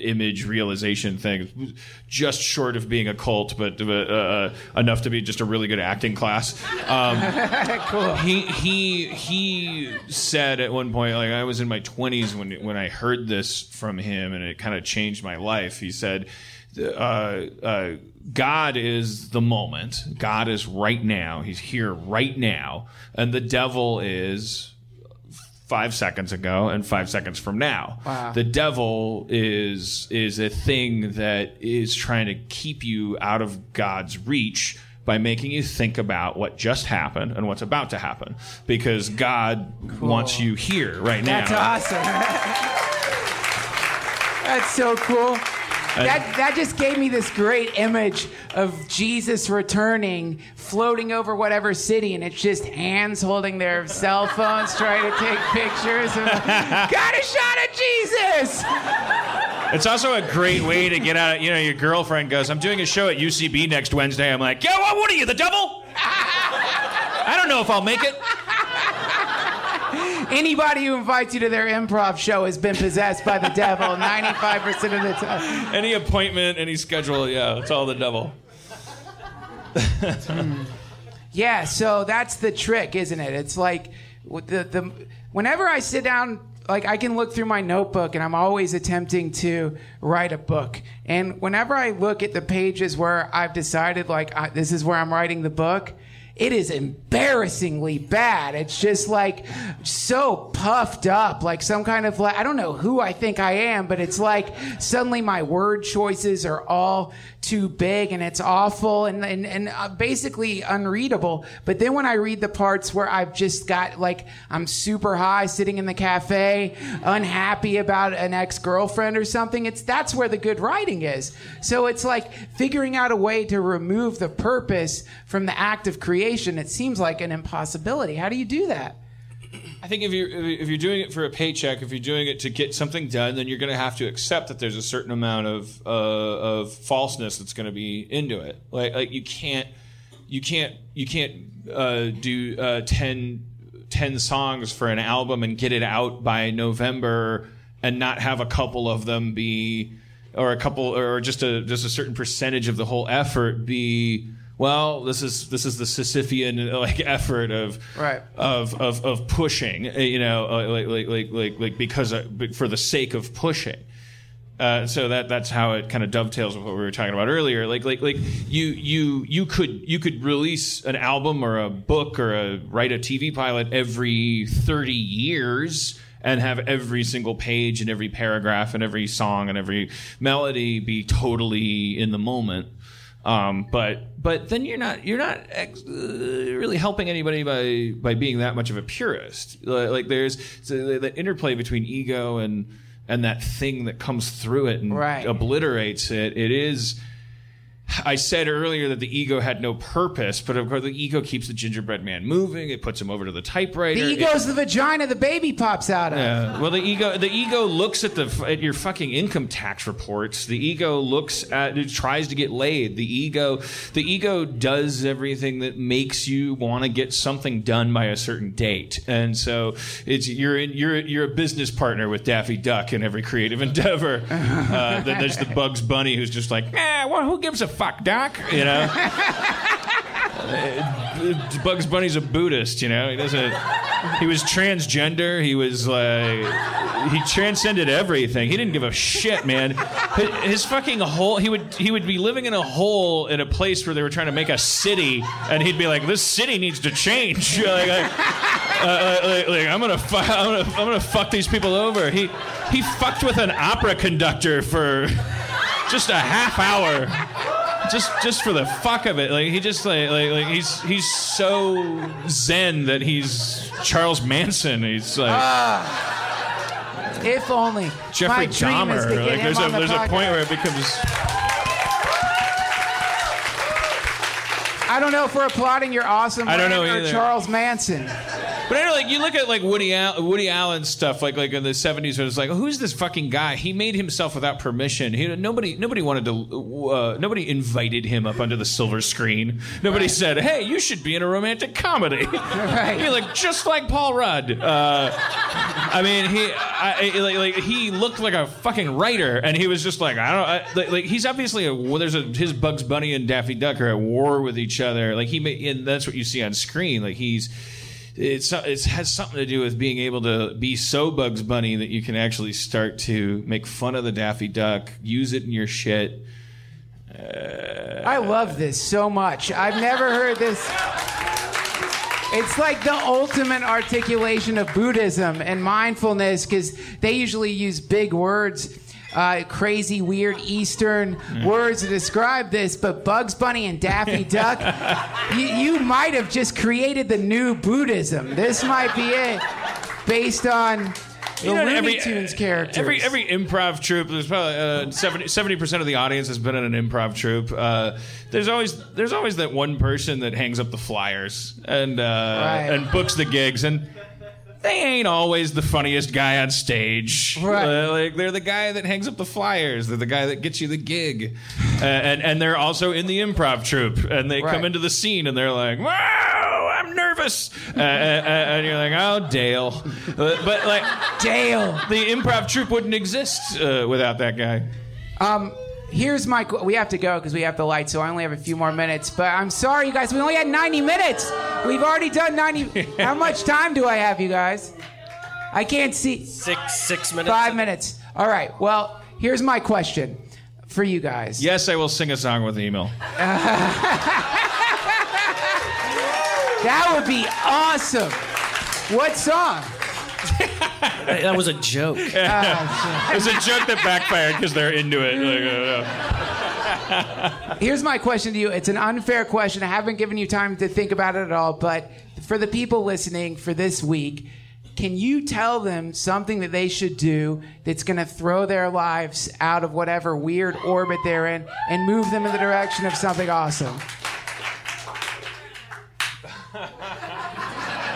image realization thing, just short of being a cult, but uh, uh, enough to be just a really good acting class. Um, [laughs] cool. He he he said at one point, like I was in my twenties when when I heard this from him, and it kind of changed my life. He said. Uh, uh, God is the moment. God is right now. He's here right now. And the devil is five seconds ago and five seconds from now. Wow. The devil is is a thing that is trying to keep you out of God's reach by making you think about what just happened and what's about to happen because God wants you here right now. That's awesome. [laughs] That's so cool. That, that just gave me this great image of Jesus returning, floating over whatever city, and it's just hands holding their cell phones trying to take pictures. Of, Got a shot at Jesus! It's also a great way to get out. You know, your girlfriend goes, "I'm doing a show at UCB next Wednesday." I'm like, "Yo, what, what are you, the devil?" [laughs] I don't know if I'll make it. Anybody who invites you to their improv show has been possessed by the devil [laughs] 95% of the time. Any appointment, any schedule, yeah, it's all the devil. Hmm. Yeah, so that's the trick, isn't it? It's like the the whenever I sit down, like I can look through my notebook and I'm always attempting to write a book. And whenever I look at the pages where I've decided like I, this is where I'm writing the book, it is embarrassingly bad. It's just like so puffed up, like some kind of like I don't know who I think I am, but it's like suddenly my word choices are all too big and it's awful and and, and uh, basically unreadable. But then when I read the parts where I've just got like I'm super high sitting in the cafe, unhappy about an ex-girlfriend or something, it's that's where the good writing is. So it's like figuring out a way to remove the purpose from the act of creation. It seems like an impossibility. How do you do that? I think if you're if you're doing it for a paycheck, if you're doing it to get something done, then you're going to have to accept that there's a certain amount of uh, of falseness that's going to be into it. Like like you can't you can't you can't uh, do uh, 10, 10 songs for an album and get it out by November and not have a couple of them be or a couple or just a just a certain percentage of the whole effort be well this is this is the Sisyphean like [laughs] effort of Right. of of of pushing uh, you know uh, like like like like, like because uh, for the sake of pushing uh, so that that's how it kind of dovetails with what we were talking about earlier. Like like like you you you could you could release an album or a book or a write a TV pilot every thirty years and have every single page and every paragraph and every song and every melody be totally in the moment. Um, but but then you're not you're not ex- uh, really helping anybody by by being that much of a purist. Like, there's so the, the interplay between ego and and that thing that comes through it and Right. obliterates it. It is. I said earlier that the ego had no purpose, but of course the ego keeps the gingerbread man moving. It puts him over to the typewriter. The It- ego's the vagina the baby pops out of. yeah. Well, the ego the ego looks at the at your fucking income tax reports. The ego looks at it tries to get laid. The ego the ego does everything that makes you want to get something done by a certain date. And so it's you're in, you're you're a business partner with Daffy Duck in every creative [laughs] endeavor. Uh, then there's the Bugs Bunny who's just like, eh, well, who gives a fuck, Doc? You know. Uh, [laughs] Bugs Bunny's a Buddhist, you know. He doesn't. He was transgender. He was like, he transcended everything. He didn't give a shit, man. His, his fucking hole. He would he would be living in a hole in a place where they were trying to make a city, and he'd be like, "This city needs to change." [laughs] like, like, uh, like, like, I'm gonna fu- I'm gonna I'm gonna fuck these people over. He he fucked with an opera conductor for [laughs] just a half hour just just for the fuck of it. Like he just like like, like he's he's so zen that he's Charles Manson. He's like ah. If only. Jeffrey My dream is Dahmer. Like there's a the there's a point where it becomes I don't know if we're applauding your awesome I don't know or either. Charles Manson. But I know, like you look at like Woody Al- Woody Allen stuff, like like in the seventies, where it's like, who's this fucking guy? He made himself without permission. He nobody nobody wanted to uh, nobody invited him up under the silver screen. Nobody said, hey, you should be in a romantic comedy. [laughs] Right. He looked just like Paul Rudd. Uh, I mean, he I, I- like, like he looked like a fucking writer, and he was just like I don't I, like, like he's obviously a well, there's a his Bugs Bunny and Daffy Duck are at war with each other. Like he may, and that's what you see on screen. Like he's it's it has something to do with being able to be so Bugs Bunny that you can actually start to make fun of the Daffy Duck, use it in your shit. I love this so much. I've never heard this. It's like the ultimate articulation of Buddhism and mindfulness because they usually use big words, uh, crazy, weird Eastern words to describe this. But Bugs Bunny and Daffy [laughs] Duck, you, you might have just created the new Buddhism. This might be it, based on the You know, Looney every-. Every every improv troupe, there's probably uh, 70 percent of the audience has been in an improv troupe. Uh, there's always there's always that one person that hangs up the flyers and uh, and books the gigs, and they ain't always the funniest guy on stage. Right. Uh, like they're the guy that hangs up the flyers. They're the guy that gets you the gig, uh, and and they're also in the improv troupe, and they come into the scene and they're like, "Wow, I'm nervous," uh, uh, uh, and you're like, "Oh, Dale," Uh, but like Dale. the improv troupe wouldn't exist uh, without that guy. Um, here's my. qu- We have to go because we have the light, so I only have a few more minutes. But I'm sorry, you guys. We only had 90 minutes. We've already done 90. [laughs] How much time do I have, you guys? I can't see. Six six minutes. Five minutes. All right. Well, here's my question for you guys. Yes, I will sing a song with Emil. [laughs] That would be awesome. What song? That was a joke. [laughs] It's a joke that backfired because they're into it. Like, uh, Here's my question to you. It's an unfair question. I haven't given you time to think about it at all, but for the people listening for this week, can you tell them something that they should do that's going to throw their lives out of whatever weird orbit they're in and move them in the direction of something awesome?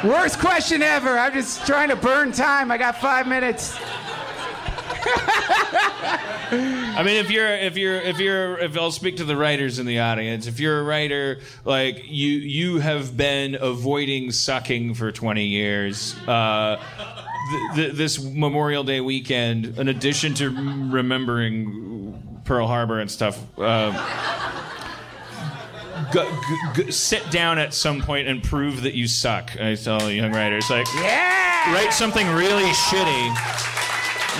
Worst question ever. I'm just trying to burn time. I got five minutes. I mean, if you're if you're if you're if I'll speak to the writers in the audience, if you're a writer like you you have been avoiding sucking for 20 years. Uh, th- th- this Memorial Day weekend, in addition to remembering Pearl Harbor and stuff, uh, go, g- g- sit down at some point and prove that you suck. I tell young writers, like, yeah, write something really shitty.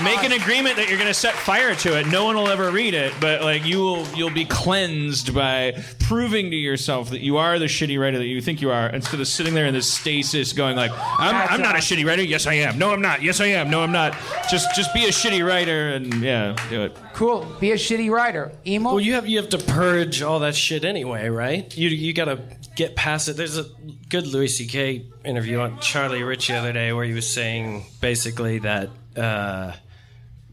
Make an agreement that you're going to set fire to it. No one will ever read it, but like you will, you'll be cleansed by proving to yourself that you are the shitty writer that you think you are, instead of sitting there in this stasis, going like, "I'm, I'm not a shitty writer. Yes, I am. No, I'm not. Yes, I am. No, I'm not." Just, just be a shitty writer and yeah, do it. Cool. Be a shitty writer. Emil. Well, you have you have to purge all that shit anyway, right? You you gotta get past it. There's a good Louis C.K. interview on Charlie Rose the other day where he was saying basically that uh,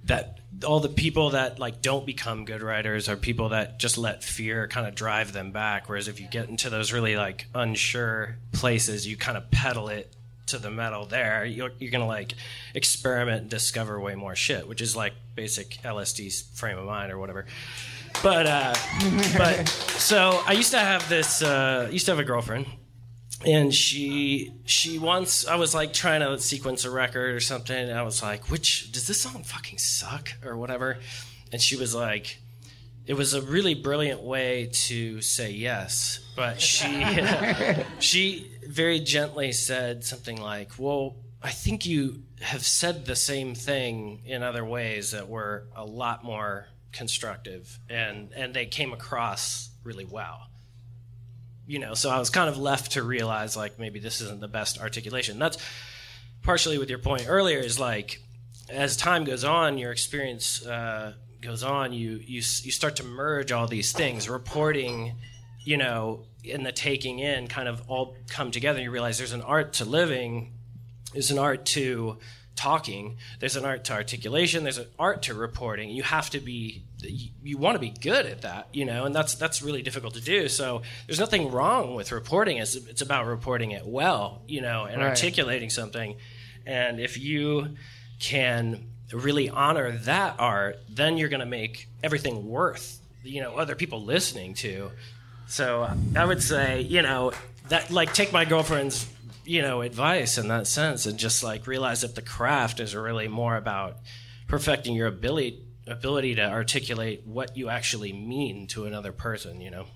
that all the people that like don't become good writers are people that just let fear kind of drive them back. Whereas if you get into those really like unsure places, you kind of pedal it to the metal there. You're, you're gonna like experiment and discover way more shit, which is like basic LSD frame of mind or whatever. But uh, but [laughs] so I used to have this. Uh, used to have a girlfriend, and she she once I was like trying to sequence a record or something, and I was like, which does this song fucking suck or whatever? And she was like, it was a really brilliant way to say yes, but she [laughs] she very gently said something like, well. I think you have said the same thing in other ways that were a lot more constructive and and they came across really well you know so i was kind of left to realize like maybe this isn't the best articulation. That's partially with your point earlier is like as time goes on your experience uh, goes on you you you start to merge all these things. Reporting you know and the taking in kind of all come together. You realize there's an art to living. There's an art to talking there's an art to articulation there's an art to reporting. You have to be you, you want to be good at that you know and that's that's really difficult to do. So there's nothing wrong with reporting. It's, it's about reporting it well you know and Right. articulating something. And if you can really honor that art then you're going to make everything worth you know other people listening to. So i would say you know that like take my girlfriend's you know advice in that sense and just like realize that the craft is really more about perfecting your ability ability to articulate what you actually mean to another person you know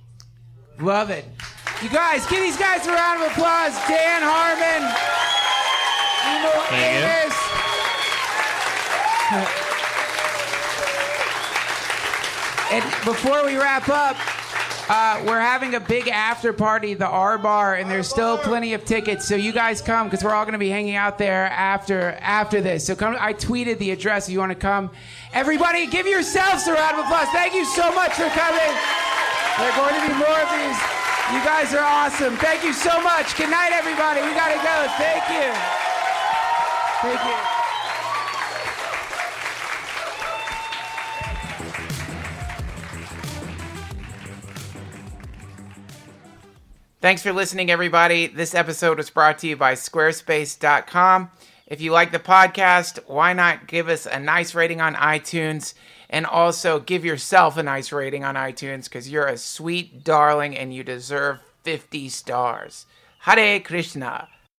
Love it. You guys, give these guys a round of applause. Dan Harmon, Emil Thank you. And before we wrap up, uh, we're having a big after party, the R Bar, and there's still plenty of tickets. So you guys come because we're all going to be hanging out there after after this. So come. I tweeted the address if you want to come. Everybody, give yourselves a round of applause. Thank you so much for coming. There are going to be more of these. You guys are awesome. Thank you so much. Good night, everybody. We got to go. Thank you. Thank you. Thanks for listening, everybody. This episode was brought to you by Squarespace.com. If you like the podcast, why not give us a nice rating on iTunes and also give yourself a nice rating on iTunes because you're a sweet darling and you deserve 50 stars. Hare Krishna.